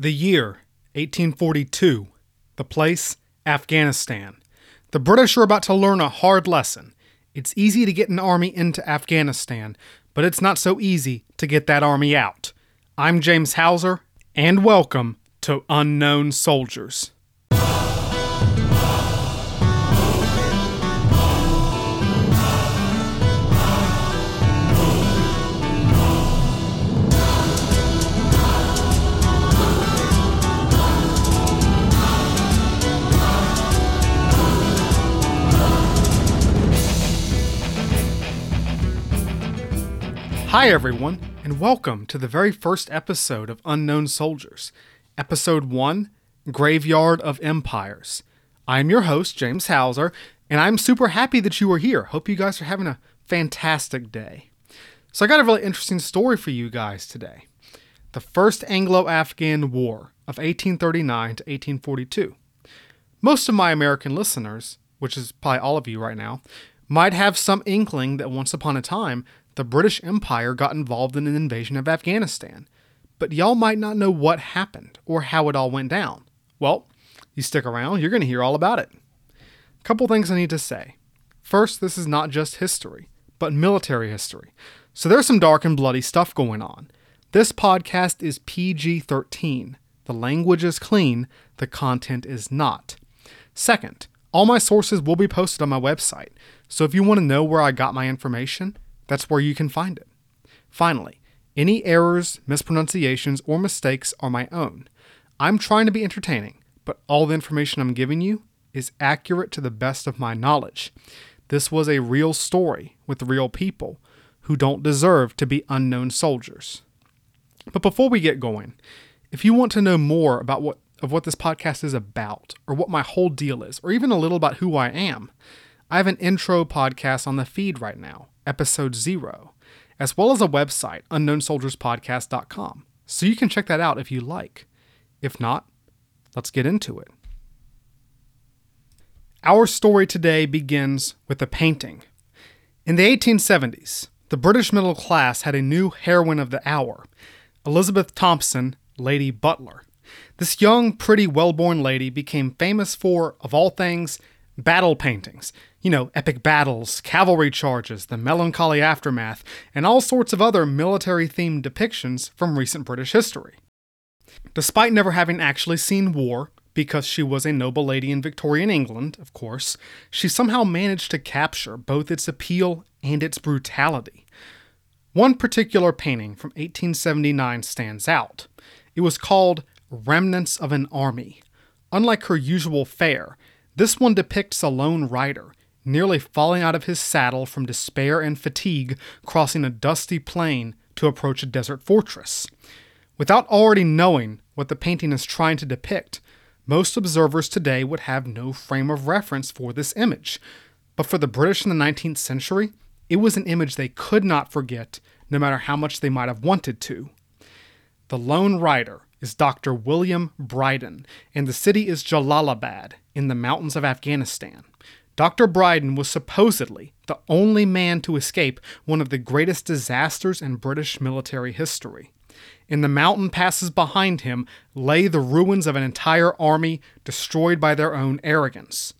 The year, 1842. The place, Afghanistan. The British are about to learn a hard lesson. It's easy to get an army into Afghanistan, but it's not so easy to get that army out. I'm James Hauser, and welcome to Unknown Soldiers. Hi, everyone, and welcome to the very first episode of Unknown Soldiers, Episode 1 Graveyard of Empires. I'm your host, James Hauser, and I'm super happy that you are here. Hope you guys are having a fantastic day. So, I got a really interesting story for you guys today. The First Anglo Afghan War of 1839 to 1842. Most of my American listeners, which is probably all of you right now, might have some inkling that once upon a time the British Empire got involved in an invasion of Afghanistan. But y'all might not know what happened or how it all went down. Well, you stick around, you're going to hear all about it. A couple things I need to say. First, this is not just history, but military history. So there's some dark and bloody stuff going on. This podcast is PG 13. The language is clean, the content is not. Second, all my sources will be posted on my website. So if you want to know where I got my information, that's where you can find it. Finally, any errors, mispronunciations, or mistakes are my own. I'm trying to be entertaining, but all the information I'm giving you is accurate to the best of my knowledge. This was a real story with real people who don't deserve to be unknown soldiers. But before we get going, if you want to know more about what of what this podcast is about, or what my whole deal is, or even a little about who I am, I have an intro podcast on the feed right now episode zero, as well as a website, unknownsoldierspodcast.com. So you can check that out if you like. If not, let's get into it. Our story today begins with a painting. In the 1870s, the British middle class had a new heroine of the hour, Elizabeth Thompson, Lady Butler. This young, pretty, well born lady became famous for, of all things, battle paintings, you know, epic battles, cavalry charges, the melancholy aftermath, and all sorts of other military themed depictions from recent British history. Despite never having actually seen war, because she was a noble lady in Victorian England, of course, she somehow managed to capture both its appeal and its brutality. One particular painting from 1879 stands out. It was called Remnants of an Army. Unlike her usual fare, this one depicts a lone rider, nearly falling out of his saddle from despair and fatigue, crossing a dusty plain to approach a desert fortress. Without already knowing what the painting is trying to depict, most observers today would have no frame of reference for this image. But for the British in the 19th century, it was an image they could not forget, no matter how much they might have wanted to. The Lone Rider is Dr. William Brydon, and the city is Jalalabad in the mountains of Afghanistan. Dr. Brydon was supposedly the only man to escape one of the greatest disasters in British military history. In the mountain passes behind him lay the ruins of an entire army destroyed by their own arrogance.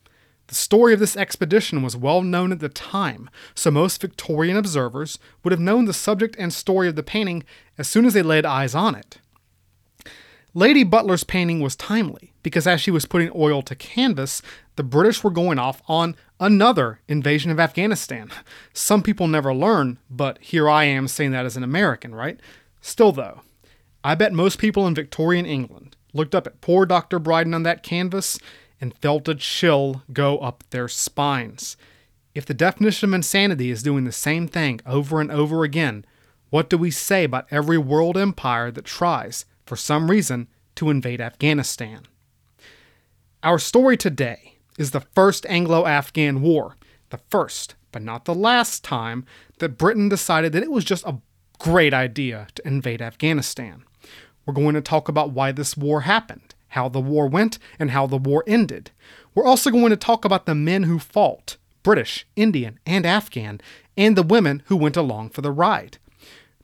The story of this expedition was well known at the time, so most Victorian observers would have known the subject and story of the painting as soon as they laid eyes on it. Lady Butler's painting was timely because as she was putting oil to canvas, the British were going off on another invasion of Afghanistan. Some people never learn, but here I am saying that as an American, right? Still, though, I bet most people in Victorian England looked up at poor Dr. Brydon on that canvas and felt a chill go up their spines. If the definition of insanity is doing the same thing over and over again, what do we say about every world empire that tries for some reason, to invade Afghanistan. Our story today is the First Anglo Afghan War, the first, but not the last time, that Britain decided that it was just a great idea to invade Afghanistan. We're going to talk about why this war happened, how the war went, and how the war ended. We're also going to talk about the men who fought British, Indian, and Afghan, and the women who went along for the ride.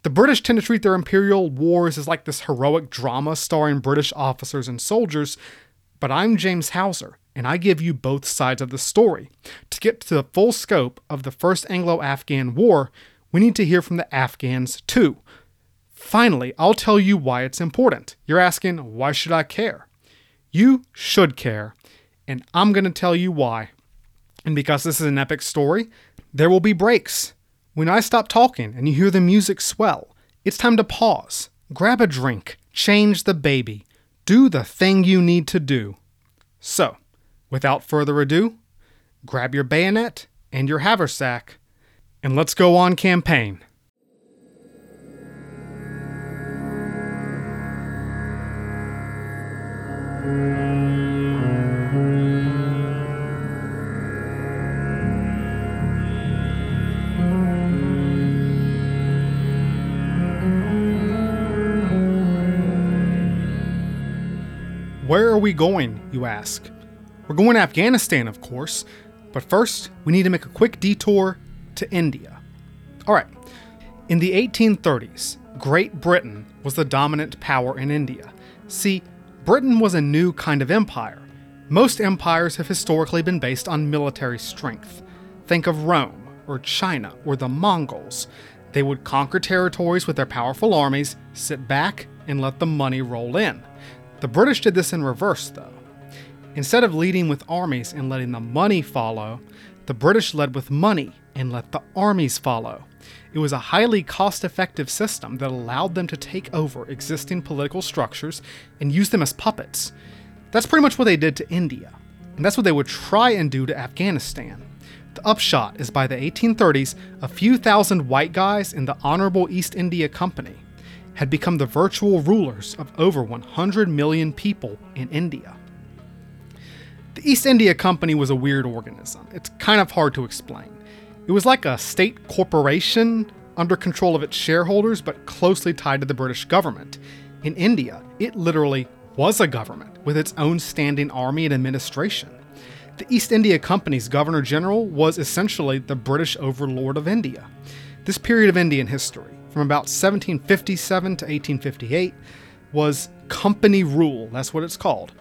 The British tend to treat their imperial wars as like this heroic drama starring British officers and soldiers, but I'm James Hauser, and I give you both sides of the story. To get to the full scope of the First Anglo Afghan War, we need to hear from the Afghans too. Finally, I'll tell you why it's important. You're asking, why should I care? You should care, and I'm going to tell you why. And because this is an epic story, there will be breaks. When I stop talking and you hear the music swell, it's time to pause, grab a drink, change the baby, do the thing you need to do. So, without further ado, grab your bayonet and your haversack, and let's go on campaign. Where are we going, you ask? We're going to Afghanistan, of course, but first, we need to make a quick detour to India. Alright, in the 1830s, Great Britain was the dominant power in India. See, Britain was a new kind of empire. Most empires have historically been based on military strength. Think of Rome, or China, or the Mongols. They would conquer territories with their powerful armies, sit back, and let the money roll in. The British did this in reverse, though. Instead of leading with armies and letting the money follow, the British led with money and let the armies follow. It was a highly cost effective system that allowed them to take over existing political structures and use them as puppets. That's pretty much what they did to India, and that's what they would try and do to Afghanistan. The upshot is by the 1830s, a few thousand white guys in the Honorable East India Company had become the virtual rulers of over 100 million people in India. The East India Company was a weird organism. It's kind of hard to explain. It was like a state corporation under control of its shareholders, but closely tied to the British government. In India, it literally was a government with its own standing army and administration. The East India Company's Governor General was essentially the British overlord of India. This period of Indian history, from about 1757 to 1858 was company rule, that's what it's called,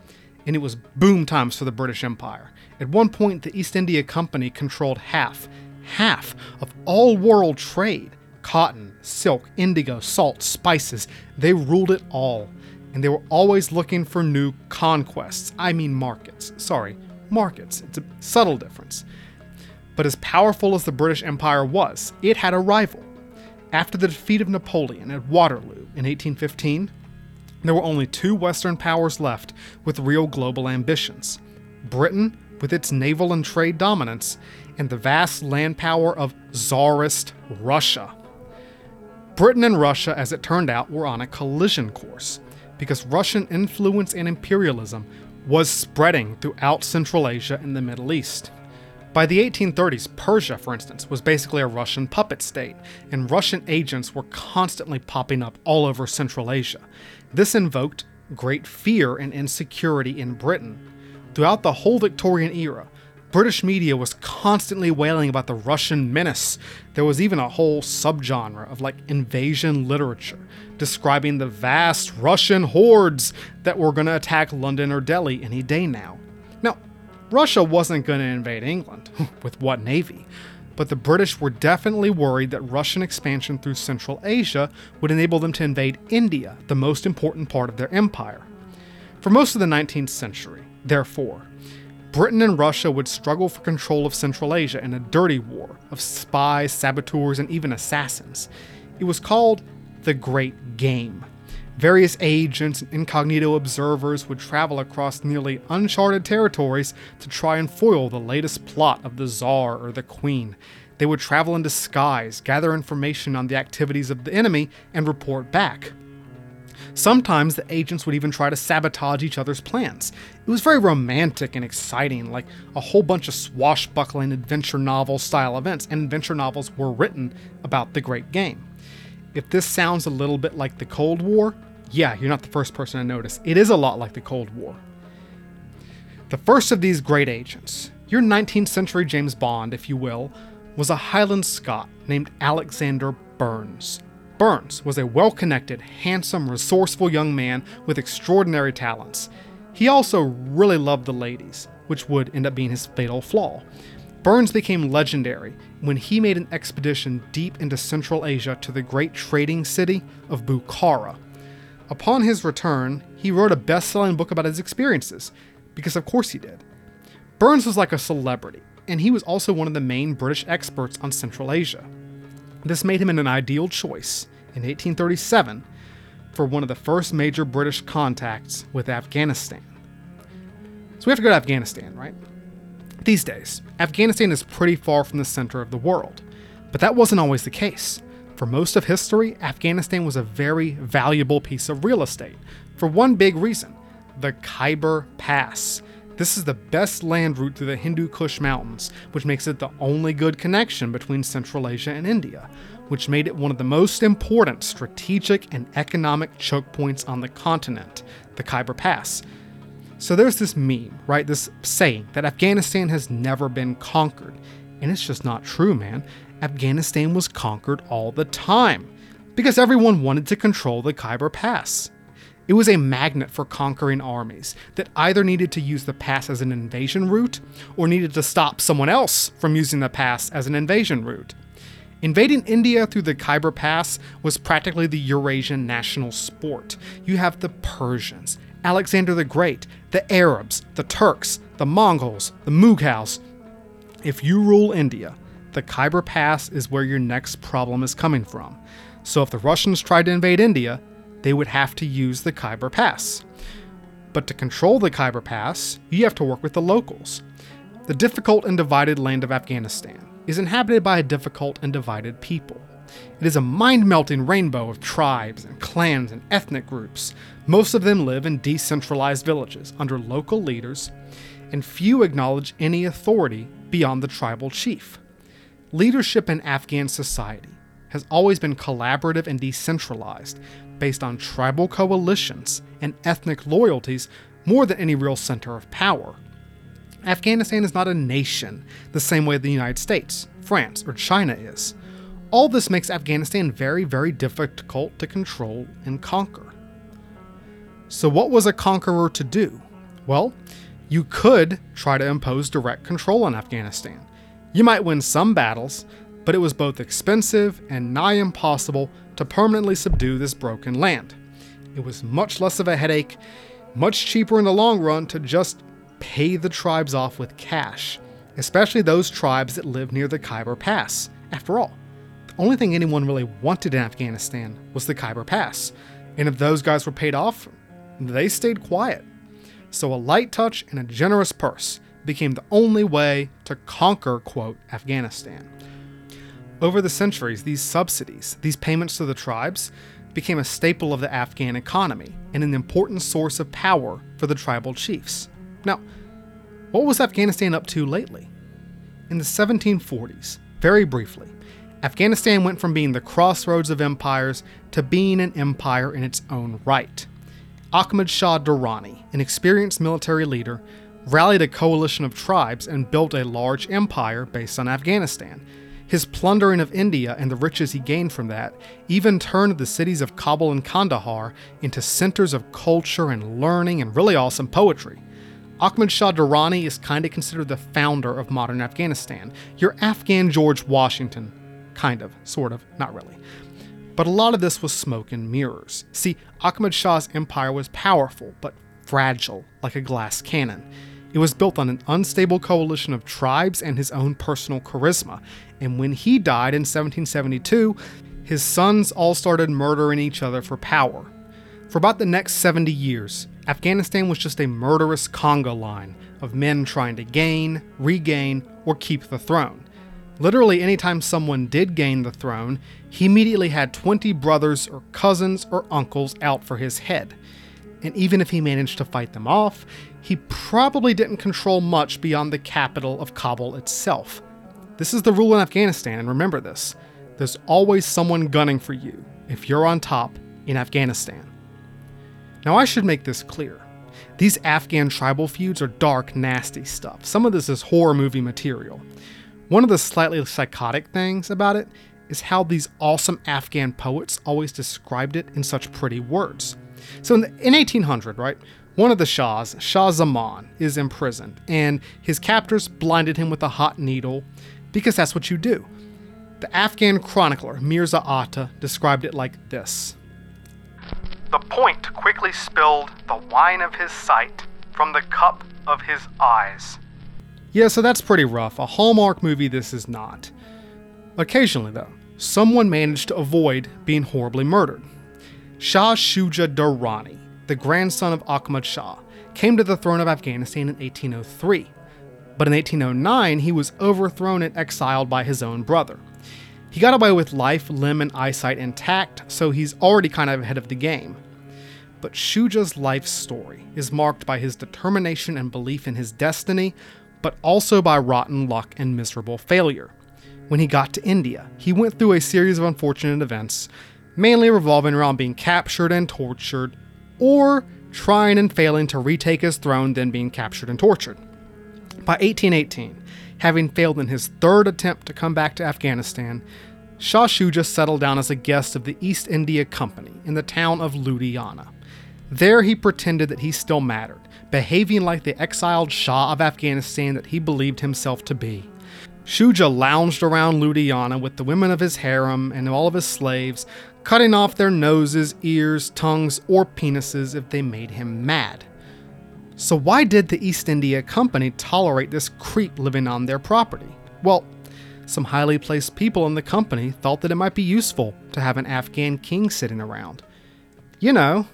and it was boom times for the British Empire. At one point, the East India Company controlled half, half of all world trade cotton, silk, indigo, salt, spices. They ruled it all, and they were always looking for new conquests. I mean, markets. Sorry, markets. It's a subtle difference. But as powerful as the British Empire was, it had a rival. After the defeat of Napoleon at Waterloo in 1815, there were only two Western powers left with real global ambitions Britain, with its naval and trade dominance, and the vast land power of Tsarist Russia. Britain and Russia, as it turned out, were on a collision course because Russian influence and imperialism was spreading throughout Central Asia and the Middle East. By the 1830s, Persia, for instance, was basically a Russian puppet state, and Russian agents were constantly popping up all over Central Asia. This invoked great fear and insecurity in Britain. Throughout the whole Victorian era, British media was constantly wailing about the Russian menace. There was even a whole subgenre of like invasion literature describing the vast Russian hordes that were going to attack London or Delhi any day now. Russia wasn't going to invade England. With what navy? But the British were definitely worried that Russian expansion through Central Asia would enable them to invade India, the most important part of their empire. For most of the 19th century, therefore, Britain and Russia would struggle for control of Central Asia in a dirty war of spies, saboteurs, and even assassins. It was called the Great Game. Various agents and incognito observers would travel across nearly uncharted territories to try and foil the latest plot of the Tsar or the Queen. They would travel in disguise, gather information on the activities of the enemy, and report back. Sometimes the agents would even try to sabotage each other's plans. It was very romantic and exciting, like a whole bunch of swashbuckling adventure novel style events, and adventure novels were written about the Great Game. If this sounds a little bit like the Cold War, yeah, you're not the first person to notice. It is a lot like the Cold War. The first of these great agents, your 19th century James Bond, if you will, was a Highland Scot named Alexander Burnes. Burnes was a well connected, handsome, resourceful young man with extraordinary talents. He also really loved the ladies, which would end up being his fatal flaw. Burnes became legendary when he made an expedition deep into Central Asia to the great trading city of Bukhara. Upon his return, he wrote a best selling book about his experiences, because of course he did. Burnes was like a celebrity, and he was also one of the main British experts on Central Asia. This made him an ideal choice, in 1837, for one of the first major British contacts with Afghanistan. So we have to go to Afghanistan, right? These days, Afghanistan is pretty far from the center of the world, but that wasn't always the case. For most of history, Afghanistan was a very valuable piece of real estate, for one big reason the Khyber Pass. This is the best land route through the Hindu Kush Mountains, which makes it the only good connection between Central Asia and India, which made it one of the most important strategic and economic choke points on the continent, the Khyber Pass. So there's this meme, right? This saying that Afghanistan has never been conquered. And it's just not true, man. Afghanistan was conquered all the time because everyone wanted to control the Khyber Pass. It was a magnet for conquering armies that either needed to use the pass as an invasion route or needed to stop someone else from using the pass as an invasion route. Invading India through the Khyber Pass was practically the Eurasian national sport. You have the Persians, Alexander the Great, the Arabs, the Turks, the Mongols, the Mughals. If you rule India, the Khyber Pass is where your next problem is coming from. So if the Russians tried to invade India, they would have to use the Khyber Pass. But to control the Khyber Pass, you have to work with the locals. The difficult and divided land of Afghanistan is inhabited by a difficult and divided people. It is a mind melting rainbow of tribes and clans and ethnic groups. Most of them live in decentralized villages under local leaders, and few acknowledge any authority beyond the tribal chief. Leadership in Afghan society has always been collaborative and decentralized, based on tribal coalitions and ethnic loyalties more than any real center of power. Afghanistan is not a nation the same way the United States, France, or China is. All this makes Afghanistan very, very difficult to control and conquer. So, what was a conqueror to do? Well, you could try to impose direct control on Afghanistan. You might win some battles, but it was both expensive and nigh impossible to permanently subdue this broken land. It was much less of a headache, much cheaper in the long run to just pay the tribes off with cash, especially those tribes that live near the Khyber Pass. After all, the only thing anyone really wanted in Afghanistan was the Khyber Pass, and if those guys were paid off, they stayed quiet. So a light touch and a generous purse became the only way to conquer, quote, Afghanistan. Over the centuries, these subsidies, these payments to the tribes, became a staple of the Afghan economy and an important source of power for the tribal chiefs. Now, what was Afghanistan up to lately? In the 1740s, very briefly, Afghanistan went from being the crossroads of empires to being an empire in its own right. Ahmad Shah Durrani, an experienced military leader, rallied a coalition of tribes and built a large empire based on Afghanistan his plundering of India and the riches he gained from that even turned the cities of Kabul and Kandahar into centers of culture and learning and really awesome poetry. Ahmad Shah Durrani is kind of considered the founder of modern Afghanistan, your Afghan George Washington. Kind of, sort of, not really. But a lot of this was smoke and mirrors. See, Ahmad Shah's empire was powerful, but fragile, like a glass cannon. It was built on an unstable coalition of tribes and his own personal charisma, and when he died in 1772, his sons all started murdering each other for power. For about the next 70 years, Afghanistan was just a murderous conga line of men trying to gain, regain, or keep the throne. Literally, anytime someone did gain the throne, he immediately had 20 brothers or cousins or uncles out for his head. And even if he managed to fight them off, he probably didn't control much beyond the capital of Kabul itself. This is the rule in Afghanistan, and remember this there's always someone gunning for you if you're on top in Afghanistan. Now, I should make this clear. These Afghan tribal feuds are dark, nasty stuff. Some of this is horror movie material. One of the slightly psychotic things about it is how these awesome Afghan poets always described it in such pretty words. So in, the, in 1800, right, one of the Shahs, Shah Zaman, is imprisoned, and his captors blinded him with a hot needle because that's what you do. The Afghan chronicler Mirza Atta described it like this The point quickly spilled the wine of his sight from the cup of his eyes. Yeah, so that's pretty rough. A Hallmark movie, this is not. Occasionally, though, someone managed to avoid being horribly murdered. Shah Shuja Durrani, the grandson of Ahmad Shah, came to the throne of Afghanistan in 1803. But in 1809, he was overthrown and exiled by his own brother. He got away with life, limb, and eyesight intact, so he's already kind of ahead of the game. But Shuja's life story is marked by his determination and belief in his destiny, but also by rotten luck and miserable failure. When he got to India, he went through a series of unfortunate events, mainly revolving around being captured and tortured, or trying and failing to retake his throne, then being captured and tortured. By 1818, having failed in his third attempt to come back to Afghanistan, Shah Shuja settled down as a guest of the East India Company in the town of Ludhiana. There he pretended that he still mattered, behaving like the exiled Shah of Afghanistan that he believed himself to be. Shuja lounged around Ludhiana with the women of his harem and all of his slaves, cutting off their noses, ears, tongues, or penises if they made him mad. So, why did the East India Company tolerate this creep living on their property? Well, some highly placed people in the company thought that it might be useful to have an Afghan king sitting around. You know,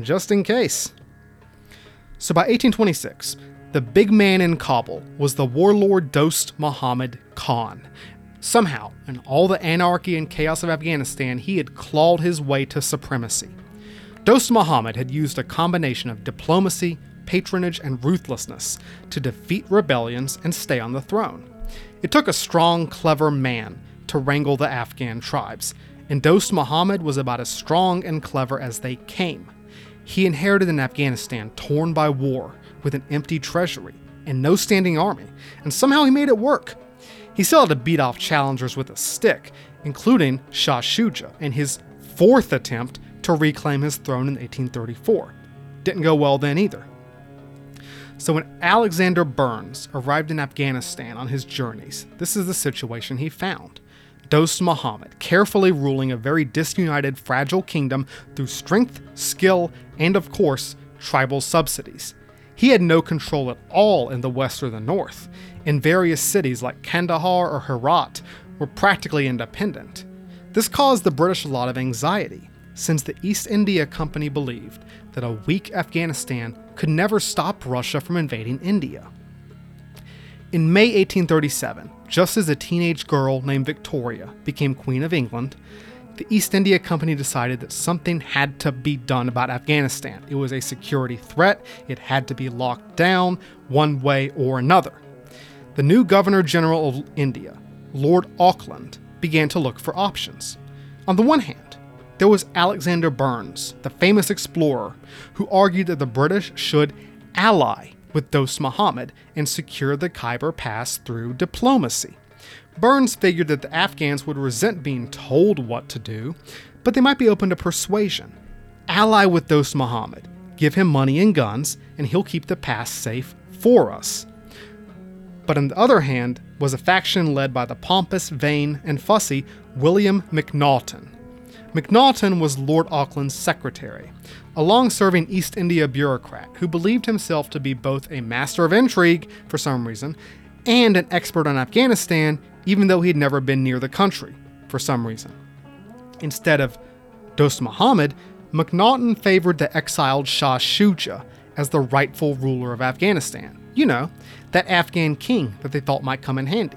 just in case. So by 1826, the big man in Kabul was the warlord Dost Muhammad Khan. Somehow, in all the anarchy and chaos of Afghanistan, he had clawed his way to supremacy. Dost Muhammad had used a combination of diplomacy, patronage, and ruthlessness to defeat rebellions and stay on the throne. It took a strong, clever man to wrangle the Afghan tribes, and Dost Muhammad was about as strong and clever as they came. He inherited an Afghanistan torn by war, with an empty treasury, and no standing army, and somehow he made it work. He still had to beat off challengers with a stick, including Shah Shuja in his fourth attempt to reclaim his throne in 1834. Didn't go well then either. So when Alexander Burnes arrived in Afghanistan on his journeys, this is the situation he found. Dost Muhammad, carefully ruling a very disunited, fragile kingdom through strength, skill, and of course, tribal subsidies. He had no control at all in the west or the north. In various cities like Kandahar or Herat were practically independent. This caused the British a lot of anxiety, since the East India Company believed that a weak Afghanistan could never stop Russia from invading India. In May 1837, just as a teenage girl named Victoria became Queen of England, the East India Company decided that something had to be done about Afghanistan. It was a security threat, it had to be locked down one way or another. The new Governor General of India, Lord Auckland, began to look for options. On the one hand, there was Alexander Burnes, the famous explorer, who argued that the British should ally with Dost Muhammad and secure the Khyber Pass through diplomacy. Burnes figured that the Afghans would resent being told what to do, but they might be open to persuasion. Ally with Dost Muhammad, give him money and guns, and he'll keep the pass safe for us. But on the other hand was a faction led by the pompous, vain, and fussy William Macnaghten, Macnaghten was Lord Auckland's secretary, a long serving East India bureaucrat who believed himself to be both a master of intrigue, for some reason, and an expert on Afghanistan, even though he'd never been near the country, for some reason. Instead of Dost Muhammad, Macnaghten favored the exiled Shah Shuja as the rightful ruler of Afghanistan. You know, that Afghan king that they thought might come in handy.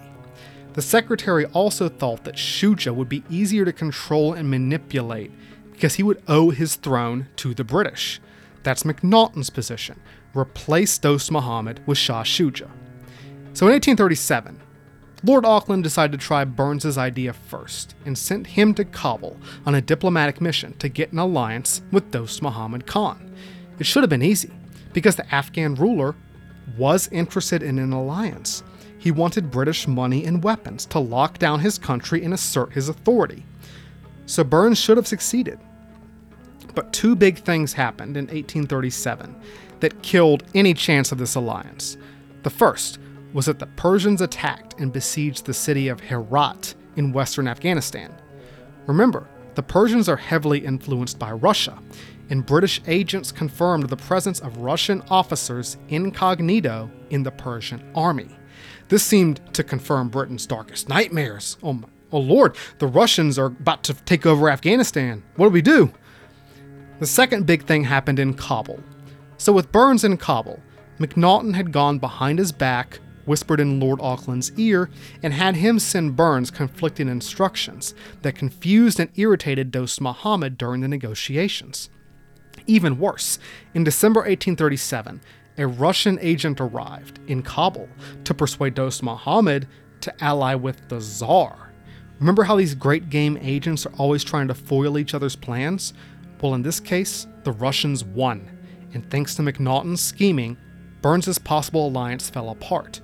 The secretary also thought that Shuja would be easier to control and manipulate because he would owe his throne to the British. That's Macnaghten's position. Replace Dost Muhammad with Shah Shuja. So in 1837, Lord Auckland decided to try Burnes's idea first and sent him to Kabul on a diplomatic mission to get an alliance with Dost Muhammad Khan. It should have been easy because the Afghan ruler was interested in an alliance. he wanted British money and weapons to lock down his country and assert his authority. So Burnes should have succeeded. But two big things happened in 1837 that killed any chance of this alliance. The first was that the Persians attacked and besieged the city of Herat in western Afghanistan. Remember, the Persians are heavily influenced by Russia, and British agents confirmed the presence of Russian officers incognito in the Persian army. This seemed to confirm Britain's darkest nightmares. Oh, my, oh Lord, the Russians are about to take over Afghanistan. What do we do? The second big thing happened in Kabul. So, with Burnes in Kabul, Macnaghten had gone behind his back, whispered in Lord Auckland's ear, and had him send Burnes conflicting instructions that confused and irritated Dost Muhammad during the negotiations. Even worse, in December 1837, a Russian agent arrived in Kabul to persuade Dost Muhammad to ally with the Tsar. Remember how these great game agents are always trying to foil each other's plans? Well, in this case, the Russians won, and thanks to Macnaghten's scheming, Burnes's possible alliance fell apart.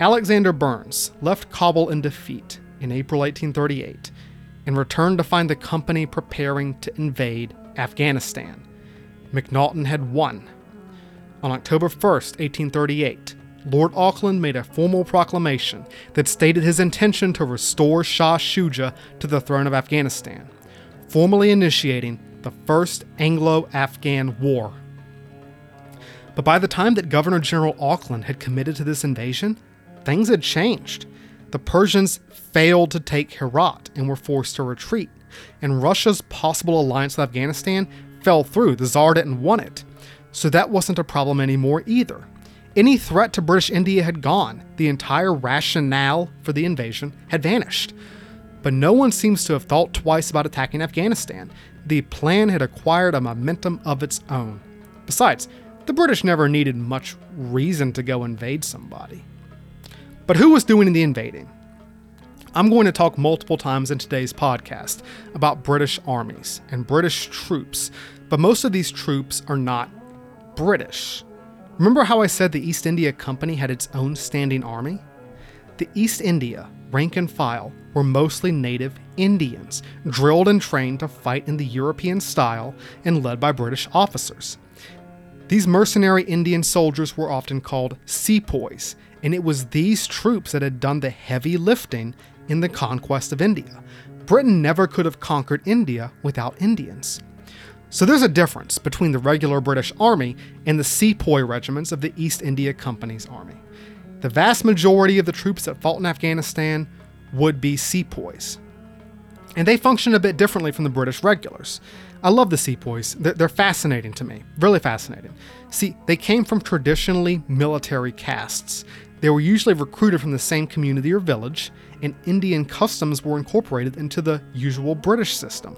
Alexander Burnes left Kabul in defeat in April 1838 and returned to find the company preparing to invade Afghanistan. Macnaghten had won. On October 1, 1838, Lord Auckland made a formal proclamation that stated his intention to restore Shah Shuja to the throne of Afghanistan, formally initiating the First Anglo Afghan War. But by the time that Governor General Auckland had committed to this invasion, things had changed. The Persians failed to take Herat and were forced to retreat and Russia's possible alliance with Afghanistan fell through. The Tsar didn't want it. So that wasn't a problem anymore either. Any threat to British India had gone. The entire rationale for the invasion had vanished. But no one seems to have thought twice about attacking Afghanistan. The plan had acquired a momentum of its own. Besides, the British never needed much reason to go invade somebody. But who was doing the invading? I'm going to talk multiple times in today's podcast about British armies and British troops, but most of these troops are not British. Remember how I said the East India Company had its own standing army? The East India, rank and file, were mostly native Indians, drilled and trained to fight in the European style and led by British officers. These mercenary Indian soldiers were often called sepoys, and it was these troops that had done the heavy lifting in the conquest of India. Britain never could have conquered India without Indians. So there's a difference between the regular British Army and the sepoy regiments of the East India Company's army. The vast majority of the troops that fought in Afghanistan would be sepoys. And they function a bit differently from the British regulars. I love the sepoys. They're, fascinating to me, really fascinating. See, they came from traditionally military castes. They were usually recruited from the same community or village, and Indian customs were incorporated into the usual British system.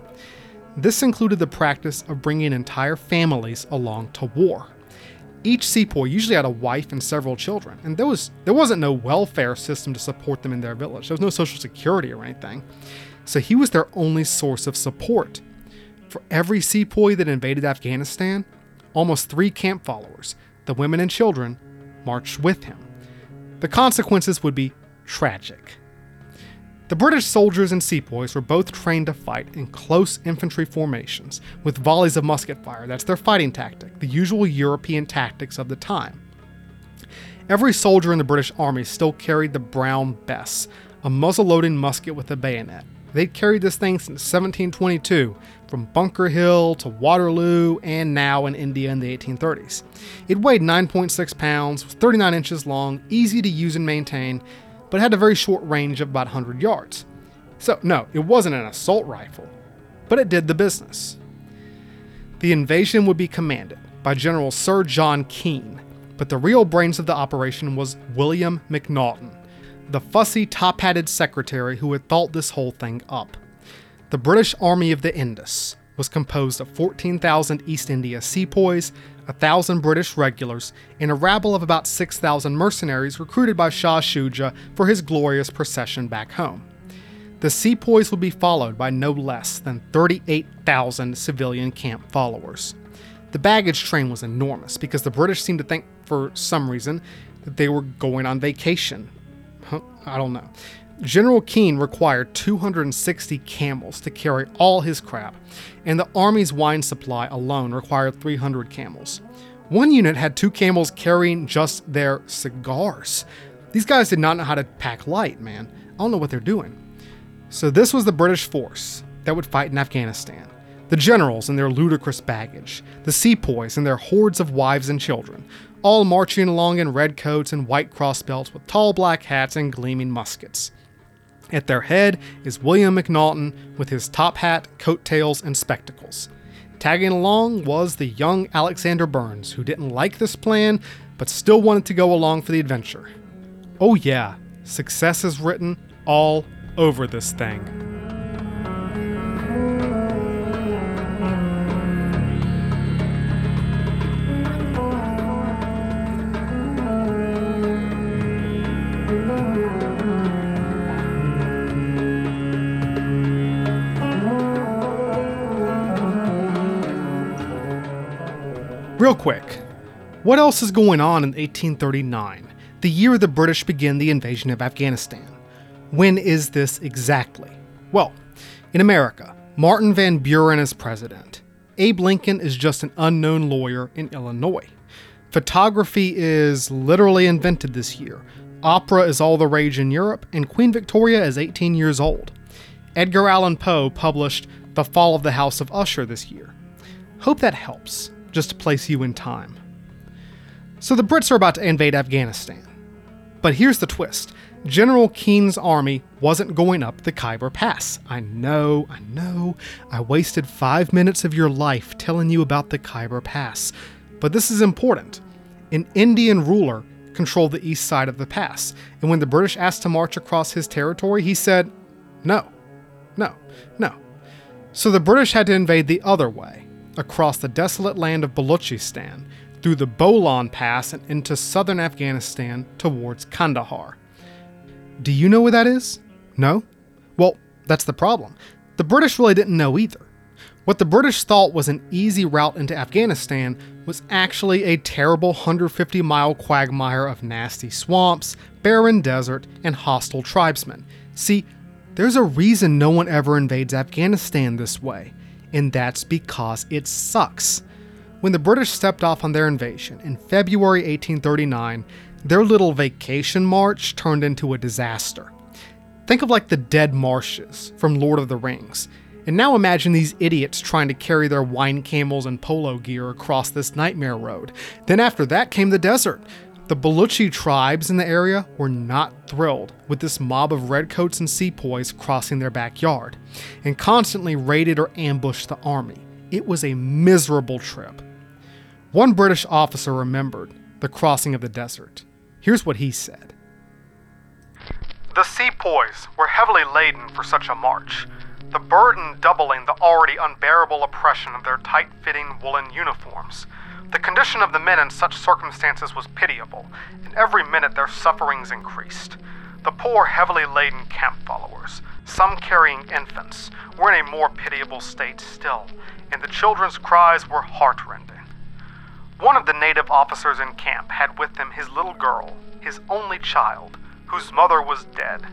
This included the practice of bringing entire families along to war. Each sepoy usually had a wife and several children, and there was there wasn't no welfare system to support them in their village. There was no social security or anything. So he was their only source of support. For every sepoy that invaded Afghanistan, almost three camp followers, the women and children, marched with him. The consequences would be tragic. The British soldiers and sepoys were both trained to fight in close infantry formations with volleys of musket fire. That's their fighting tactic, the usual European tactics of the time. Every soldier in the British Army still carried the Brown Bess, a muzzle loading musket with a bayonet. They'd carried this thing since 1722, from Bunker Hill to Waterloo, and now in India in the 1830s. It weighed 9.6 pounds, was 39 inches long, easy to use and maintain, but had a very short range of about 100 yards. So, no, it wasn't an assault rifle, but it did the business. The invasion would be commanded by General Sir John Keane, but the real brains of the operation was William Macnaghten, the fussy, top hatted secretary who had thought this whole thing up. The British Army of the Indus was composed of 14,000 East India sepoys, 1,000 British regulars, and a rabble of about 6,000 mercenaries recruited by Shah Shuja for his glorious procession back home. The sepoys would be followed by no less than 38,000 civilian camp followers. The baggage train was enormous because the British seemed to think, for some reason, that they were going on vacation. I don't know. General Keane required 260 camels to carry all his crap, and the army's wine supply alone required 300 camels. One unit had two camels carrying just their cigars. These guys did not know how to pack light, man. I don't know what they're doing. So, this was the British force that would fight in Afghanistan. The generals and their ludicrous baggage, the sepoys and their hordes of wives and children, all marching along in red coats and white cross belts with tall black hats and gleaming muskets. At their head is William Macnaghten with his top hat, coattails, and spectacles. Tagging along was the young Alexander Burnes, who didn't like this plan but still wanted to go along for the adventure. Oh, yeah, success is written all over this thing. Real quick, what else is going on in 1839, the year the British begin the invasion of Afghanistan? When is this exactly? Well, in America, Martin Van Buren is president. Abe Lincoln is just an unknown lawyer in Illinois. Photography is literally invented this year. Opera is all the rage in Europe, and Queen Victoria is 18 years old. Edgar Allan Poe published The Fall of the House of Usher this year. Hope that helps just to place you in time. So the Brits are about to invade Afghanistan. But here's the twist General Keane's army wasn't going up the Khyber Pass. I know, I know, I wasted five minutes of your life telling you about the Khyber Pass. But this is important. An Indian ruler controlled the east side of the pass, and when the British asked to march across his territory, he said, no, no, no. So the British had to invade the other way across the desolate land of Balochistan, through the Bolan Pass and into southern Afghanistan towards Kandahar. Do you know where that is? No? Well, that's the problem. The British really didn't know either. What the British thought was an easy route into Afghanistan was actually a terrible 150 mile quagmire of nasty swamps, barren desert, and hostile tribesmen. See, there's a reason no one ever invades Afghanistan this way and that's because it sucks. When the British stepped off on their invasion in February 1839, their little vacation march turned into a disaster. Think of like the Dead Marshes from Lord of the Rings. And now imagine these idiots trying to carry their wine camels and polo gear across this nightmare road. Then after that came the desert, the Baluchi tribes in the area were not thrilled with this mob of redcoats and sepoys crossing their backyard, and constantly raided or ambushed the army. It was a miserable trip. One British officer remembered the crossing of the desert. Here's what he said The sepoys were heavily laden for such a march, the burden doubling the already unbearable oppression of their tight fitting woolen uniforms. The condition of the men in such circumstances was pitiable, and every minute their sufferings increased. The poor, heavily laden camp followers, some carrying infants, were in a more pitiable state still, and the children's cries were heartrending. One of the native officers in camp had with him his little girl, his only child, whose mother was dead.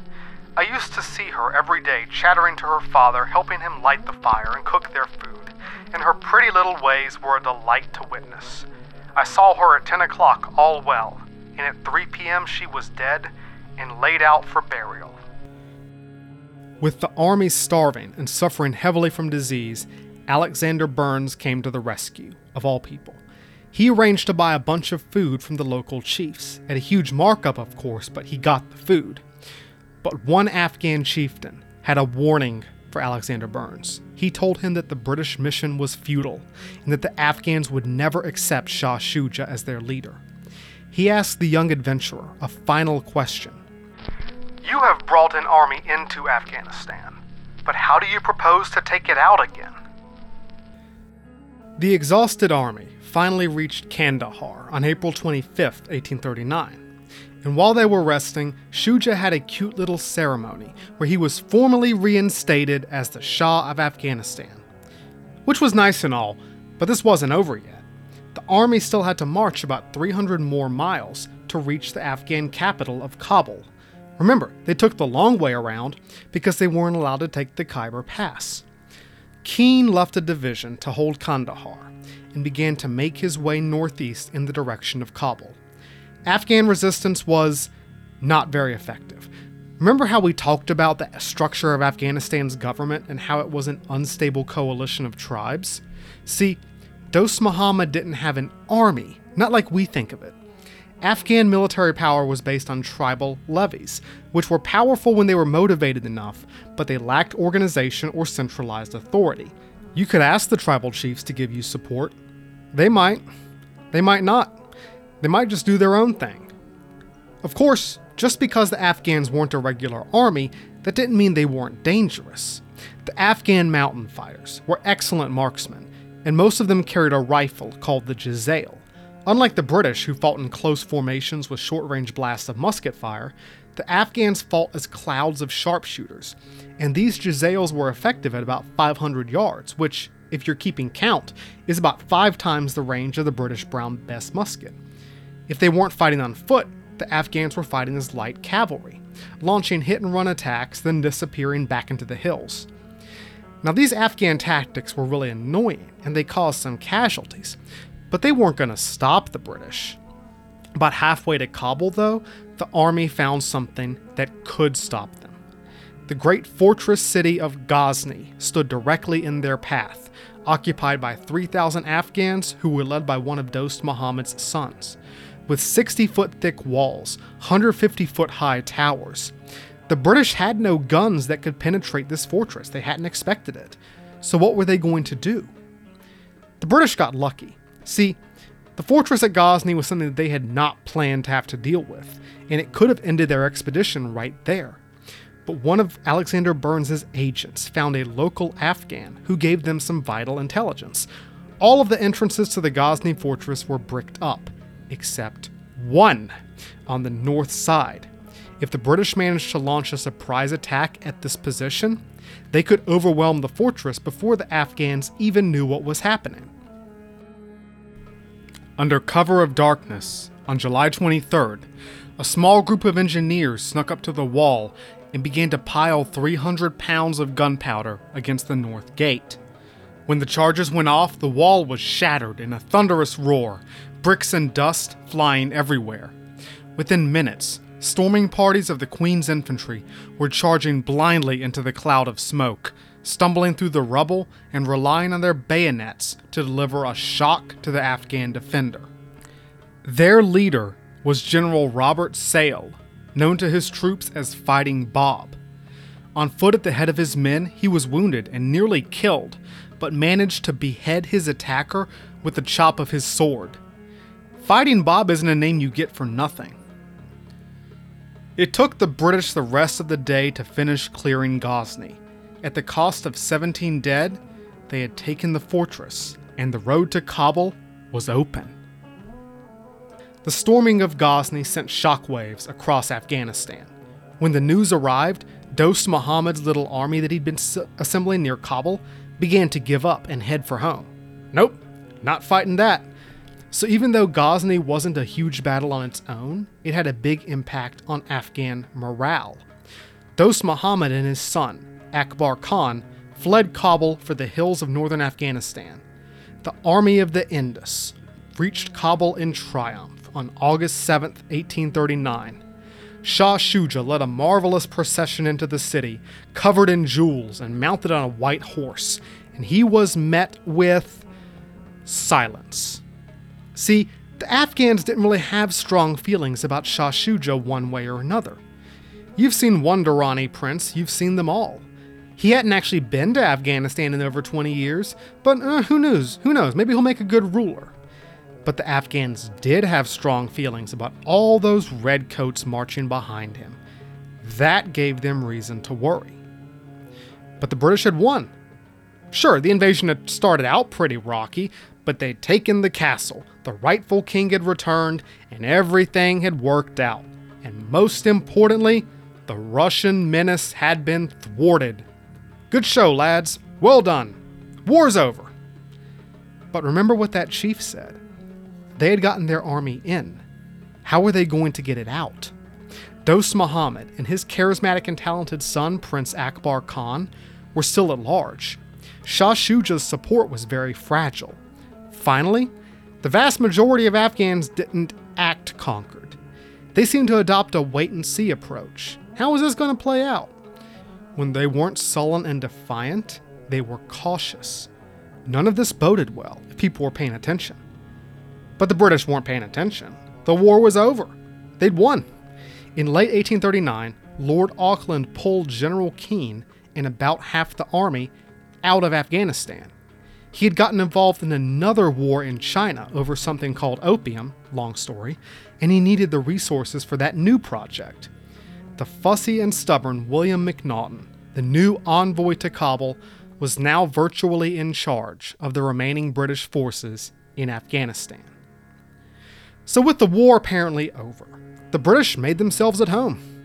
I used to see her every day chattering to her father, helping him light the fire and cook their food and her pretty little ways were a delight to witness. I saw her at 10 o'clock, all well, and at 3 p.m. she was dead and laid out for burial. With the army starving and suffering heavily from disease, Alexander Burnes came to the rescue, of all people. He arranged to buy a bunch of food from the local chiefs, at a huge markup, of course, but he got the food. But one Afghan chieftain had a warning for Alexander Burnes. He told him that the British mission was futile and that the Afghans would never accept Shah Shuja as their leader. He asked the young adventurer a final question You have brought an army into Afghanistan, but how do you propose to take it out again? The exhausted army finally reached Kandahar on April 25, 1839 and while they were resting, Shuja had a cute little ceremony where he was formally reinstated as the Shah of Afghanistan. Which was nice and all, but this wasn't over yet. The army still had to march about 300 more miles to reach the Afghan capital of Kabul. Remember, they took the long way around because they weren't allowed to take the Khyber Pass. Keane left a division to hold Kandahar and began to make his way northeast in the direction of Kabul. Afghan resistance was not very effective. Remember how we talked about the structure of Afghanistan's government and how it was an unstable coalition of tribes? See, Dost Muhammad didn't have an army, not like we think of it. Afghan military power was based on tribal levies, which were powerful when they were motivated enough, but they lacked organization or centralized authority. You could ask the tribal chiefs to give you support. They might. They might not. They might just do their own thing. Of course, just because the Afghans weren't a regular army, that didn't mean they weren't dangerous. The Afghan mountain fighters were excellent marksmen, and most of them carried a rifle called the Jezail. Unlike the British, who fought in close formations with short range blasts of musket fire, the Afghans fought as clouds of sharpshooters, and these Jezails were effective at about 500 yards, which, if you're keeping count, is about five times the range of the British Brown Bess musket. If they weren't fighting on foot, the Afghans were fighting as light cavalry, launching hit and run attacks, then disappearing back into the hills. Now, these Afghan tactics were really annoying and they caused some casualties, but they weren't going to stop the British. About halfway to Kabul, though, the army found something that could stop them. The great fortress city of Ghazni stood directly in their path, occupied by 3,000 Afghans who were led by one of Dost Muhammad's sons. With 60 foot thick walls, 150 foot high towers, the British had no guns that could penetrate this fortress. They hadn't expected it. So, what were they going to do? The British got lucky. See, the fortress at Ghazni was something that they had not planned to have to deal with, and it could have ended their expedition right there. But one of Alexander Burnes' agents found a local Afghan who gave them some vital intelligence. All of the entrances to the Ghazni fortress were bricked up, except one on the north side. If the British managed to launch a surprise attack at this position, they could overwhelm the fortress before the Afghans even knew what was happening. Under cover of darkness, on July 23rd, a small group of engineers snuck up to the wall and began to pile 300 pounds of gunpowder against the north gate. When the charges went off, the wall was shattered in a thunderous roar, bricks and dust flying everywhere. Within minutes, storming parties of the Queen's infantry were charging blindly into the cloud of smoke, stumbling through the rubble and relying on their bayonets to deliver a shock to the Afghan defender. Their leader was General Robert Sale, known to his troops as Fighting Bob. On foot at the head of his men, he was wounded and nearly killed, but managed to behead his attacker with the chop of his sword. Fighting Bob isn't a name you get for nothing. It took the British the rest of the day to finish clearing Ghazni. At the cost of 17 dead, they had taken the fortress, and the road to Kabul was open. The storming of Ghazni sent shockwaves across Afghanistan. When the news arrived, Dost Muhammad's little army that he'd been assembling near Kabul began to give up and head for home. Nope, not fighting that. So, even though Ghazni wasn't a huge battle on its own, it had a big impact on Afghan morale. Dost Muhammad and his son, Akbar Khan, fled Kabul for the hills of northern Afghanistan. The Army of the Indus reached Kabul in triumph on August 7, 1839. Shah Shuja led a marvelous procession into the city, covered in jewels and mounted on a white horse, and he was met with silence. See, the Afghans didn't really have strong feelings about Shah Shuja one way or another. You've seen one Durrani prince, you've seen them all. He hadn't actually been to Afghanistan in over 20 years, but uh, who knows? Who knows? Maybe he'll make a good ruler. But the Afghans did have strong feelings about all those redcoats marching behind him. That gave them reason to worry. But the British had won. Sure, the invasion had started out pretty rocky, but they'd taken the castle, the rightful king had returned, and everything had worked out. And most importantly, the Russian menace had been thwarted. Good show, lads. Well done. War's over. But remember what that chief said. They had gotten their army in. How were they going to get it out? Dost Muhammad and his charismatic and talented son, Prince Akbar Khan, were still at large. Shah Shuja's support was very fragile. Finally, the vast majority of Afghans didn't act conquered. They seemed to adopt a wait and see approach. How was this going to play out? When they weren't sullen and defiant, they were cautious. None of this boded well if people were paying attention. But the British weren't paying attention. The war was over. They'd won. In late 1839, Lord Auckland pulled General Keane and about half the army out of Afghanistan. He had gotten involved in another war in China over something called opium, long story, and he needed the resources for that new project. The fussy and stubborn William Macnaghten, the new envoy to Kabul, was now virtually in charge of the remaining British forces in Afghanistan. So, with the war apparently over, the British made themselves at home.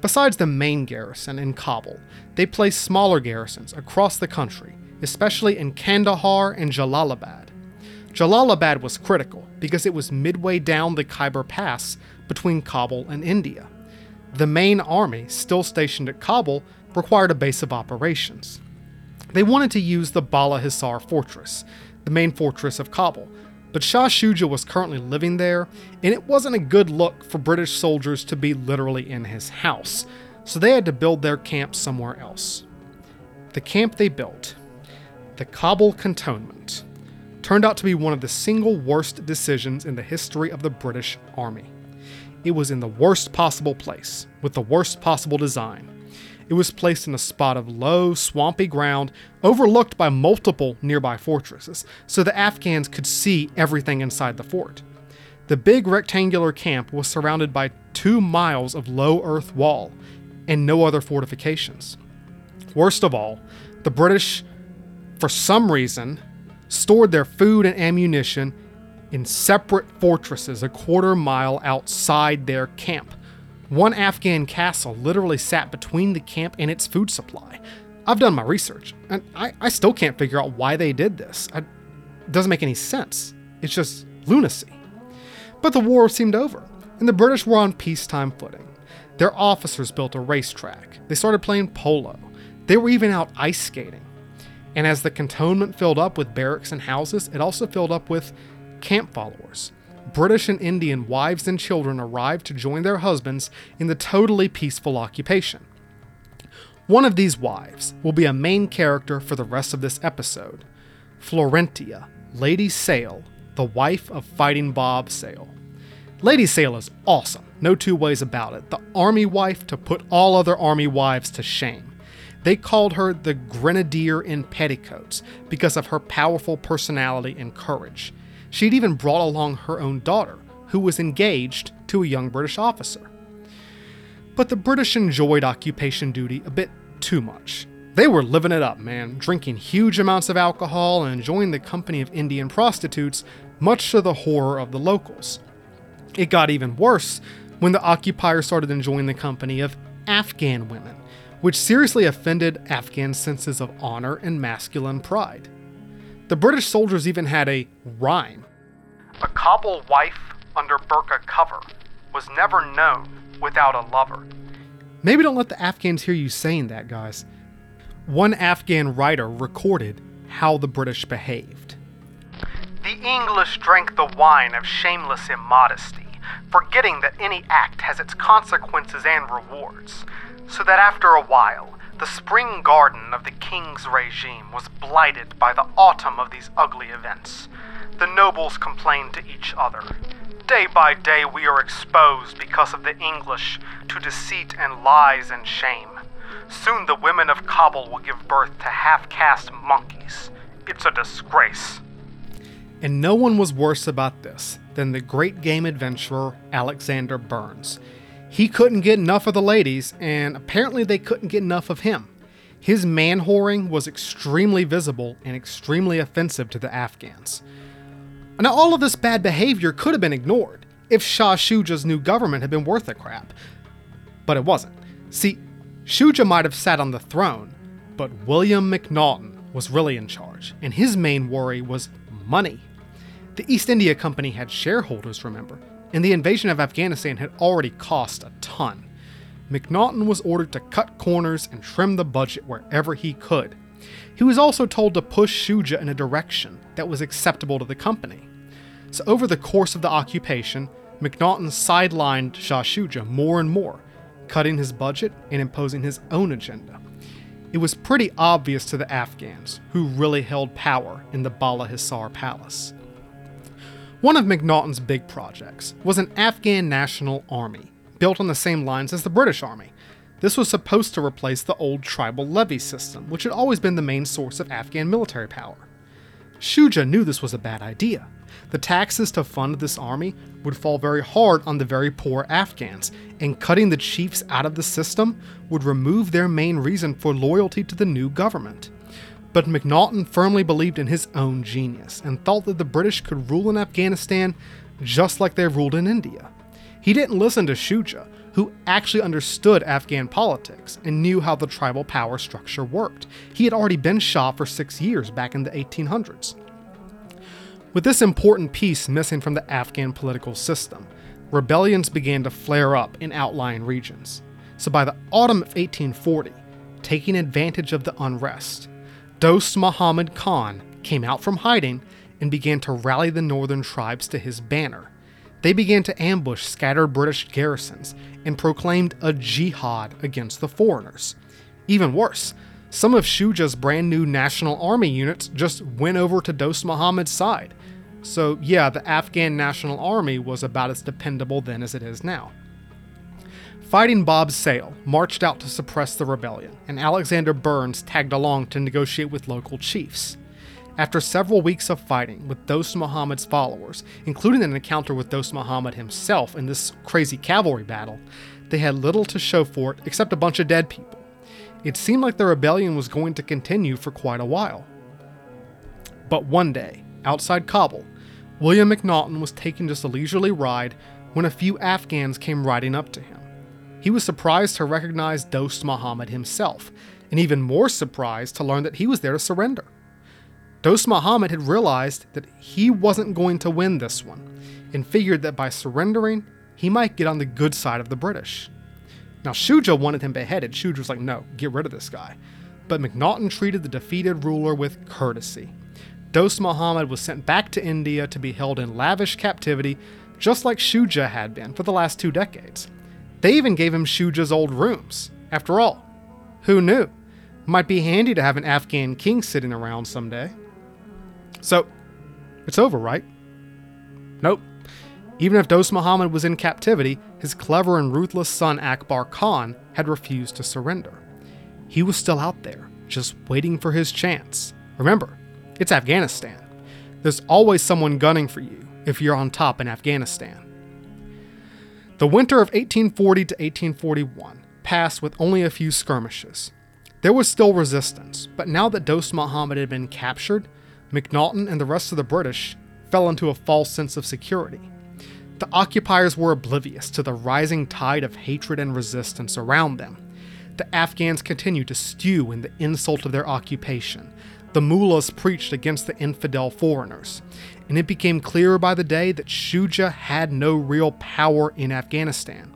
Besides the main garrison in Kabul, they placed smaller garrisons across the country, especially in Kandahar and Jalalabad. Jalalabad was critical because it was midway down the Khyber Pass between Kabul and India. The main army, still stationed at Kabul, required a base of operations. They wanted to use the Bala Hisar fortress, the main fortress of Kabul, but Shah Shuja was currently living there, and it wasn't a good look for British soldiers to be literally in his house, so they had to build their camp somewhere else. The camp they built, the Kabul Cantonment, turned out to be one of the single worst decisions in the history of the British Army. It was in the worst possible place, with the worst possible design, it was placed in a spot of low, swampy ground overlooked by multiple nearby fortresses, so the Afghans could see everything inside the fort. The big rectangular camp was surrounded by two miles of low earth wall and no other fortifications. Worst of all, the British, for some reason, stored their food and ammunition in separate fortresses a quarter mile outside their camp, one Afghan castle literally sat between the camp and its food supply. I've done my research, and I, I still can't figure out why they did this. I, it doesn't make any sense. It's just lunacy. But the war seemed over, and the British were on peacetime footing. Their officers built a racetrack. They started playing polo. They were even out ice skating. And as the cantonment filled up with barracks and houses, it also filled up with camp followers. British and Indian wives and children arrived to join their husbands in the totally peaceful occupation. One of these wives will be a main character for the rest of this episode Florentia, Lady Sale, the wife of Fighting Bob Sale. Lady Sale is awesome, no two ways about it. The army wife to put all other army wives to shame. They called her the Grenadier in Petticoats because of her powerful personality and courage. She'd even brought along her own daughter, who was engaged to a young British officer. But the British enjoyed occupation duty a bit too much. They were living it up, man, drinking huge amounts of alcohol and enjoying the company of Indian prostitutes, much to the horror of the locals. It got even worse when the occupiers started enjoying the company of Afghan women, which seriously offended Afghan senses of honor and masculine pride. The British soldiers even had a rhyme. A Kabul wife under burqa cover was never known without a lover. Maybe don't let the Afghans hear you saying that, guys. One Afghan writer recorded how the British behaved. The English drank the wine of shameless immodesty, forgetting that any act has its consequences and rewards, so that after a while, the spring garden of the king's regime was blighted by the autumn of these ugly events. The nobles complained to each other. Day by day, we are exposed because of the English to deceit and lies and shame. Soon the women of Kabul will give birth to half caste monkeys. It's a disgrace. And no one was worse about this than the great game adventurer Alexander Burnes. He couldn't get enough of the ladies, and apparently they couldn't get enough of him. His man whoring was extremely visible and extremely offensive to the Afghans. Now, all of this bad behavior could have been ignored if Shah Shuja's new government had been worth a crap. But it wasn't. See, Shuja might have sat on the throne, but William Macnaghten was really in charge, and his main worry was money. The East India Company had shareholders, remember, and the invasion of Afghanistan had already cost a ton. Macnaghten was ordered to cut corners and trim the budget wherever he could. He was also told to push Shuja in a direction that was acceptable to the company. So, over the course of the occupation, Macnaghten sidelined Shah Shuja more and more, cutting his budget and imposing his own agenda. It was pretty obvious to the Afghans who really held power in the Bala Hissar palace. One of Macnaghten's big projects was an Afghan national army, built on the same lines as the British Army. This was supposed to replace the old tribal levy system, which had always been the main source of Afghan military power. Shuja knew this was a bad idea. The taxes to fund this army would fall very hard on the very poor Afghans, and cutting the chiefs out of the system would remove their main reason for loyalty to the new government. But Macnaghten firmly believed in his own genius and thought that the British could rule in Afghanistan just like they ruled in India. He didn't listen to Shuja, who actually understood Afghan politics and knew how the tribal power structure worked. He had already been Shah for six years back in the 1800s. With this important piece missing from the Afghan political system, rebellions began to flare up in outlying regions. So by the autumn of 1840, taking advantage of the unrest, Dost Muhammad Khan came out from hiding and began to rally the northern tribes to his banner. They began to ambush scattered British garrisons and proclaimed a jihad against the foreigners. Even worse, some of Shuja's brand new National Army units just went over to Dost Muhammad's side. So, yeah, the Afghan National Army was about as dependable then as it is now. Fighting Bob Sale marched out to suppress the rebellion, and Alexander Burnes tagged along to negotiate with local chiefs. After several weeks of fighting with Dost Muhammad's followers, including an encounter with Dost Muhammad himself in this crazy cavalry battle, they had little to show for it except a bunch of dead people. It seemed like the rebellion was going to continue for quite a while. But one day, outside Kabul, William Macnaghten was taking just a leisurely ride when a few Afghans came riding up to him. He was surprised to recognize Dost Muhammad himself, and even more surprised to learn that he was there to surrender. Dost Muhammad had realized that he wasn't going to win this one, and figured that by surrendering, he might get on the good side of the British. Now, Shuja wanted him beheaded. Shuja was like, no, get rid of this guy. But Macnaghten treated the defeated ruler with courtesy. Dost Muhammad was sent back to India to be held in lavish captivity, just like Shuja had been for the last two decades. They even gave him Shuja's old rooms. After all, who knew? Might be handy to have an Afghan king sitting around someday. So, it's over, right? Nope. Even if Dost Muhammad was in captivity, his clever and ruthless son Akbar Khan had refused to surrender. He was still out there, just waiting for his chance. Remember, it's Afghanistan. There's always someone gunning for you if you're on top in Afghanistan. The winter of 1840 to 1841 passed with only a few skirmishes. There was still resistance, but now that Dost Muhammad had been captured, Macnaghten and the rest of the British fell into a false sense of security. The occupiers were oblivious to the rising tide of hatred and resistance around them. The Afghans continued to stew in the insult of their occupation. The mullahs preached against the infidel foreigners, and it became clearer by the day that Shuja had no real power in Afghanistan.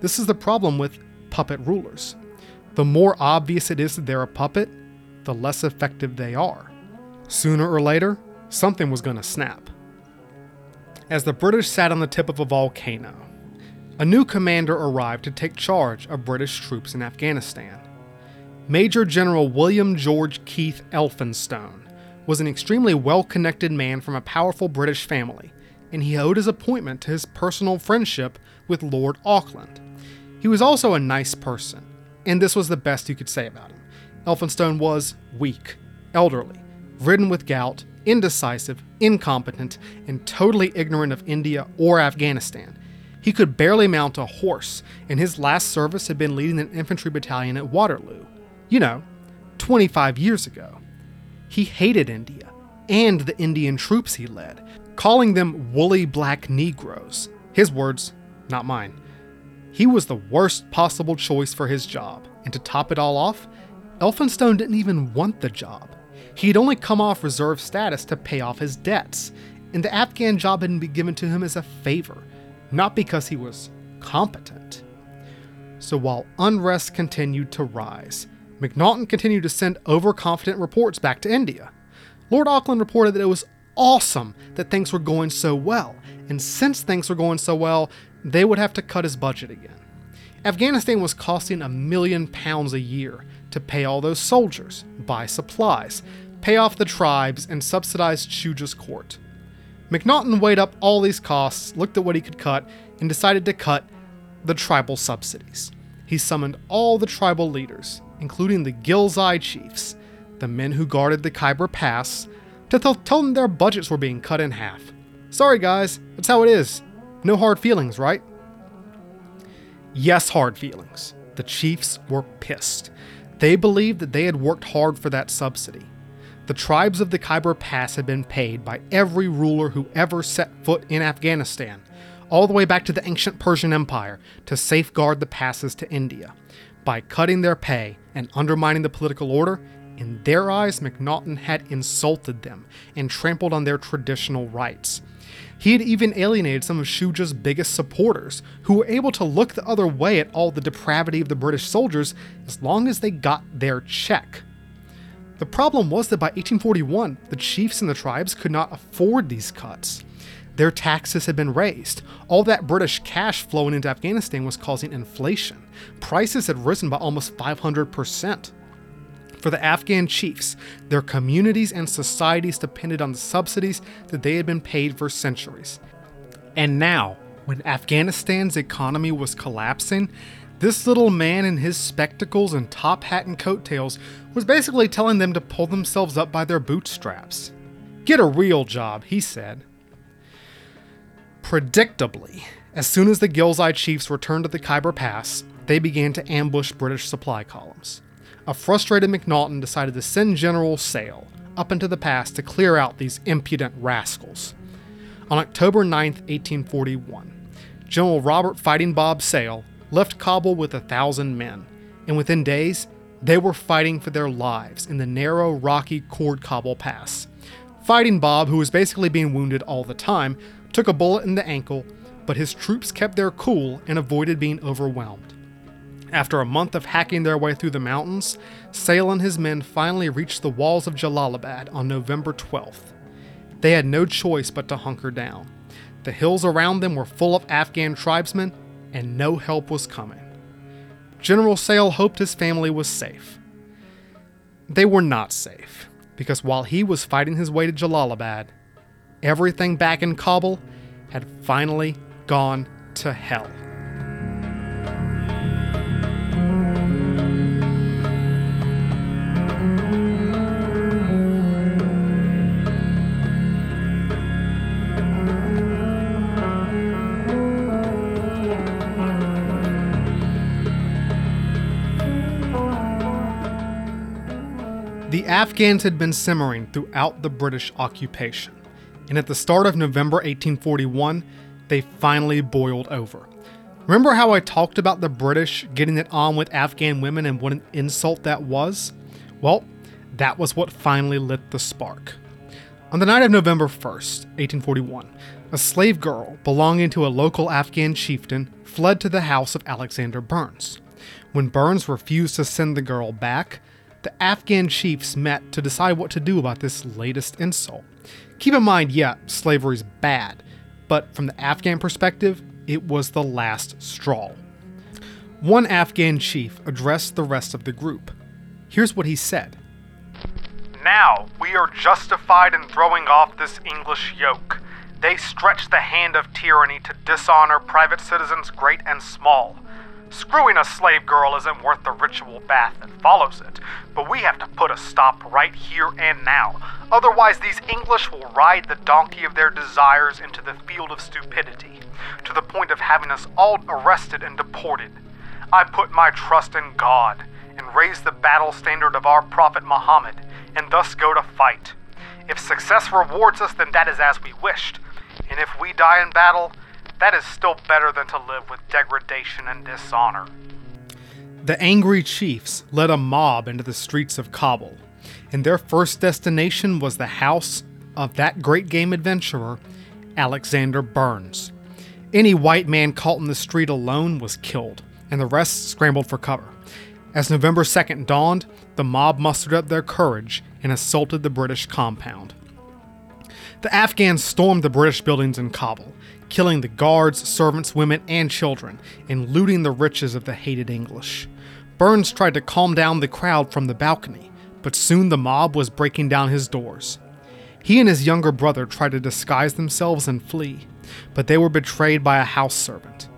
This is the problem with puppet rulers. The more obvious it is that they're a puppet, the less effective they are. Sooner or later, something was going to snap. As the British sat on the tip of a volcano, a new commander arrived to take charge of British troops in Afghanistan. Major General William George Keith Elphinstone was an extremely well connected man from a powerful British family, and he owed his appointment to his personal friendship with Lord Auckland. He was also a nice person, and this was the best you could say about him. Elphinstone was weak, elderly, ridden with gout, indecisive, incompetent, and totally ignorant of India or Afghanistan. He could barely mount a horse, and his last service had been leading an infantry battalion at Waterloo. You know, 25 years ago. He hated India and the Indian troops he led, calling them woolly black Negroes. His words, not mine. He was the worst possible choice for his job, and to top it all off, Elphinstone didn't even want the job. He'd only come off reserve status to pay off his debts, and the Afghan job hadn't been given to him as a favor, not because he was competent. So while unrest continued to rise, Macnaghten continued to send overconfident reports back to India. Lord Auckland reported that it was awesome that things were going so well, and since things were going so well, they would have to cut his budget again. Afghanistan was costing a million pounds a year to pay all those soldiers, buy supplies, pay off the tribes, and subsidize Shuja's court. Macnaghten weighed up all these costs, looked at what he could cut, and decided to cut the tribal subsidies. He summoned all the tribal leaders, including the Ghilzai chiefs, the men who guarded the Khyber Pass, to th- tell them their budgets were being cut in half. Sorry, guys, that's how it is. No hard feelings, right? Yes, hard feelings. The chiefs were pissed. They believed that they had worked hard for that subsidy. The tribes of the Khyber Pass had been paid by every ruler who ever set foot in Afghanistan, all the way back to the ancient Persian Empire, to safeguard the passes to India. By cutting their pay and undermining the political order, in their eyes, Macnaghten had insulted them and trampled on their traditional rights. He had even alienated some of Shuja's biggest supporters, who were able to look the other way at all the depravity of the British soldiers as long as they got their check. The problem was that by 1841, the chiefs and the tribes could not afford these cuts. Their taxes had been raised. All that British cash flowing into Afghanistan was causing inflation. Prices had risen by almost 500%. For the Afghan chiefs, their communities and societies depended on the subsidies that they had been paid for centuries. And now, when Afghanistan's economy was collapsing, this little man in his spectacles and top hat and coattails was basically telling them to pull themselves up by their bootstraps. Get a real job, he said. Predictably, as soon as the Ghilzai chiefs returned to the Khyber Pass, they began to ambush British supply columns a frustrated Macnaghten decided to send General Sale up into the pass to clear out these impudent rascals. On October 9, 1841, General Robert Fighting Bob Sale left Kabul with a thousand men, and within days, they were fighting for their lives in the narrow, rocky Khord Kabul Pass. Fighting Bob, who was basically being wounded all the time, took a bullet in the ankle, but his troops kept their cool and avoided being overwhelmed. After a month of hacking their way through the mountains, Sale and his men finally reached the walls of Jalalabad on November 12th. They had no choice but to hunker down. The hills around them were full of Afghan tribesmen, and no help was coming. General Sale hoped his family was safe. They were not safe, because while he was fighting his way to Jalalabad, everything back in Kabul had finally gone to hell. The Afghans had been simmering throughout the British occupation, and at the start of November 1841, they finally boiled over. Remember how I talked about the British getting it on with Afghan women and what an insult that was? Well, that was what finally lit the spark. On the night of November 1st, 1841, a slave girl belonging to a local Afghan chieftain fled to the house of Alexander Burnes. When Burnes refused to send the girl back, the Afghan chiefs met to decide what to do about this latest insult. Keep in mind, yeah, slavery's bad, but from the Afghan perspective, it was the last straw. One Afghan chief addressed the rest of the group. Here's what he said Now we are justified in throwing off this English yoke. They stretch the hand of tyranny to dishonor private citizens great and small. Screwing a slave girl isn't worth the ritual bath that follows it, but we have to put a stop right here and now. Otherwise, these English will ride the donkey of their desires into the field of stupidity, to the point of having us all arrested and deported. I put my trust in God and raise the battle standard of our Prophet Muhammad, and thus go to fight. If success rewards us, then that is as we wished, and if we die in battle, that is still better than to live with degradation and dishonor. The angry chiefs led a mob into the streets of Kabul, and their first destination was the house of that great game adventurer, Alexander Burnes. Any white man caught in the street alone was killed, and the rest scrambled for cover. As November 2nd dawned, the mob mustered up their courage and assaulted the British compound. The Afghans stormed the British buildings in Kabul, killing the guards, servants, women, and children, and looting the riches of the hated English. Burnes tried to calm down the crowd from the balcony, but soon the mob was breaking down his doors. He and his younger brother tried to disguise themselves and flee, but they were betrayed by a house servant.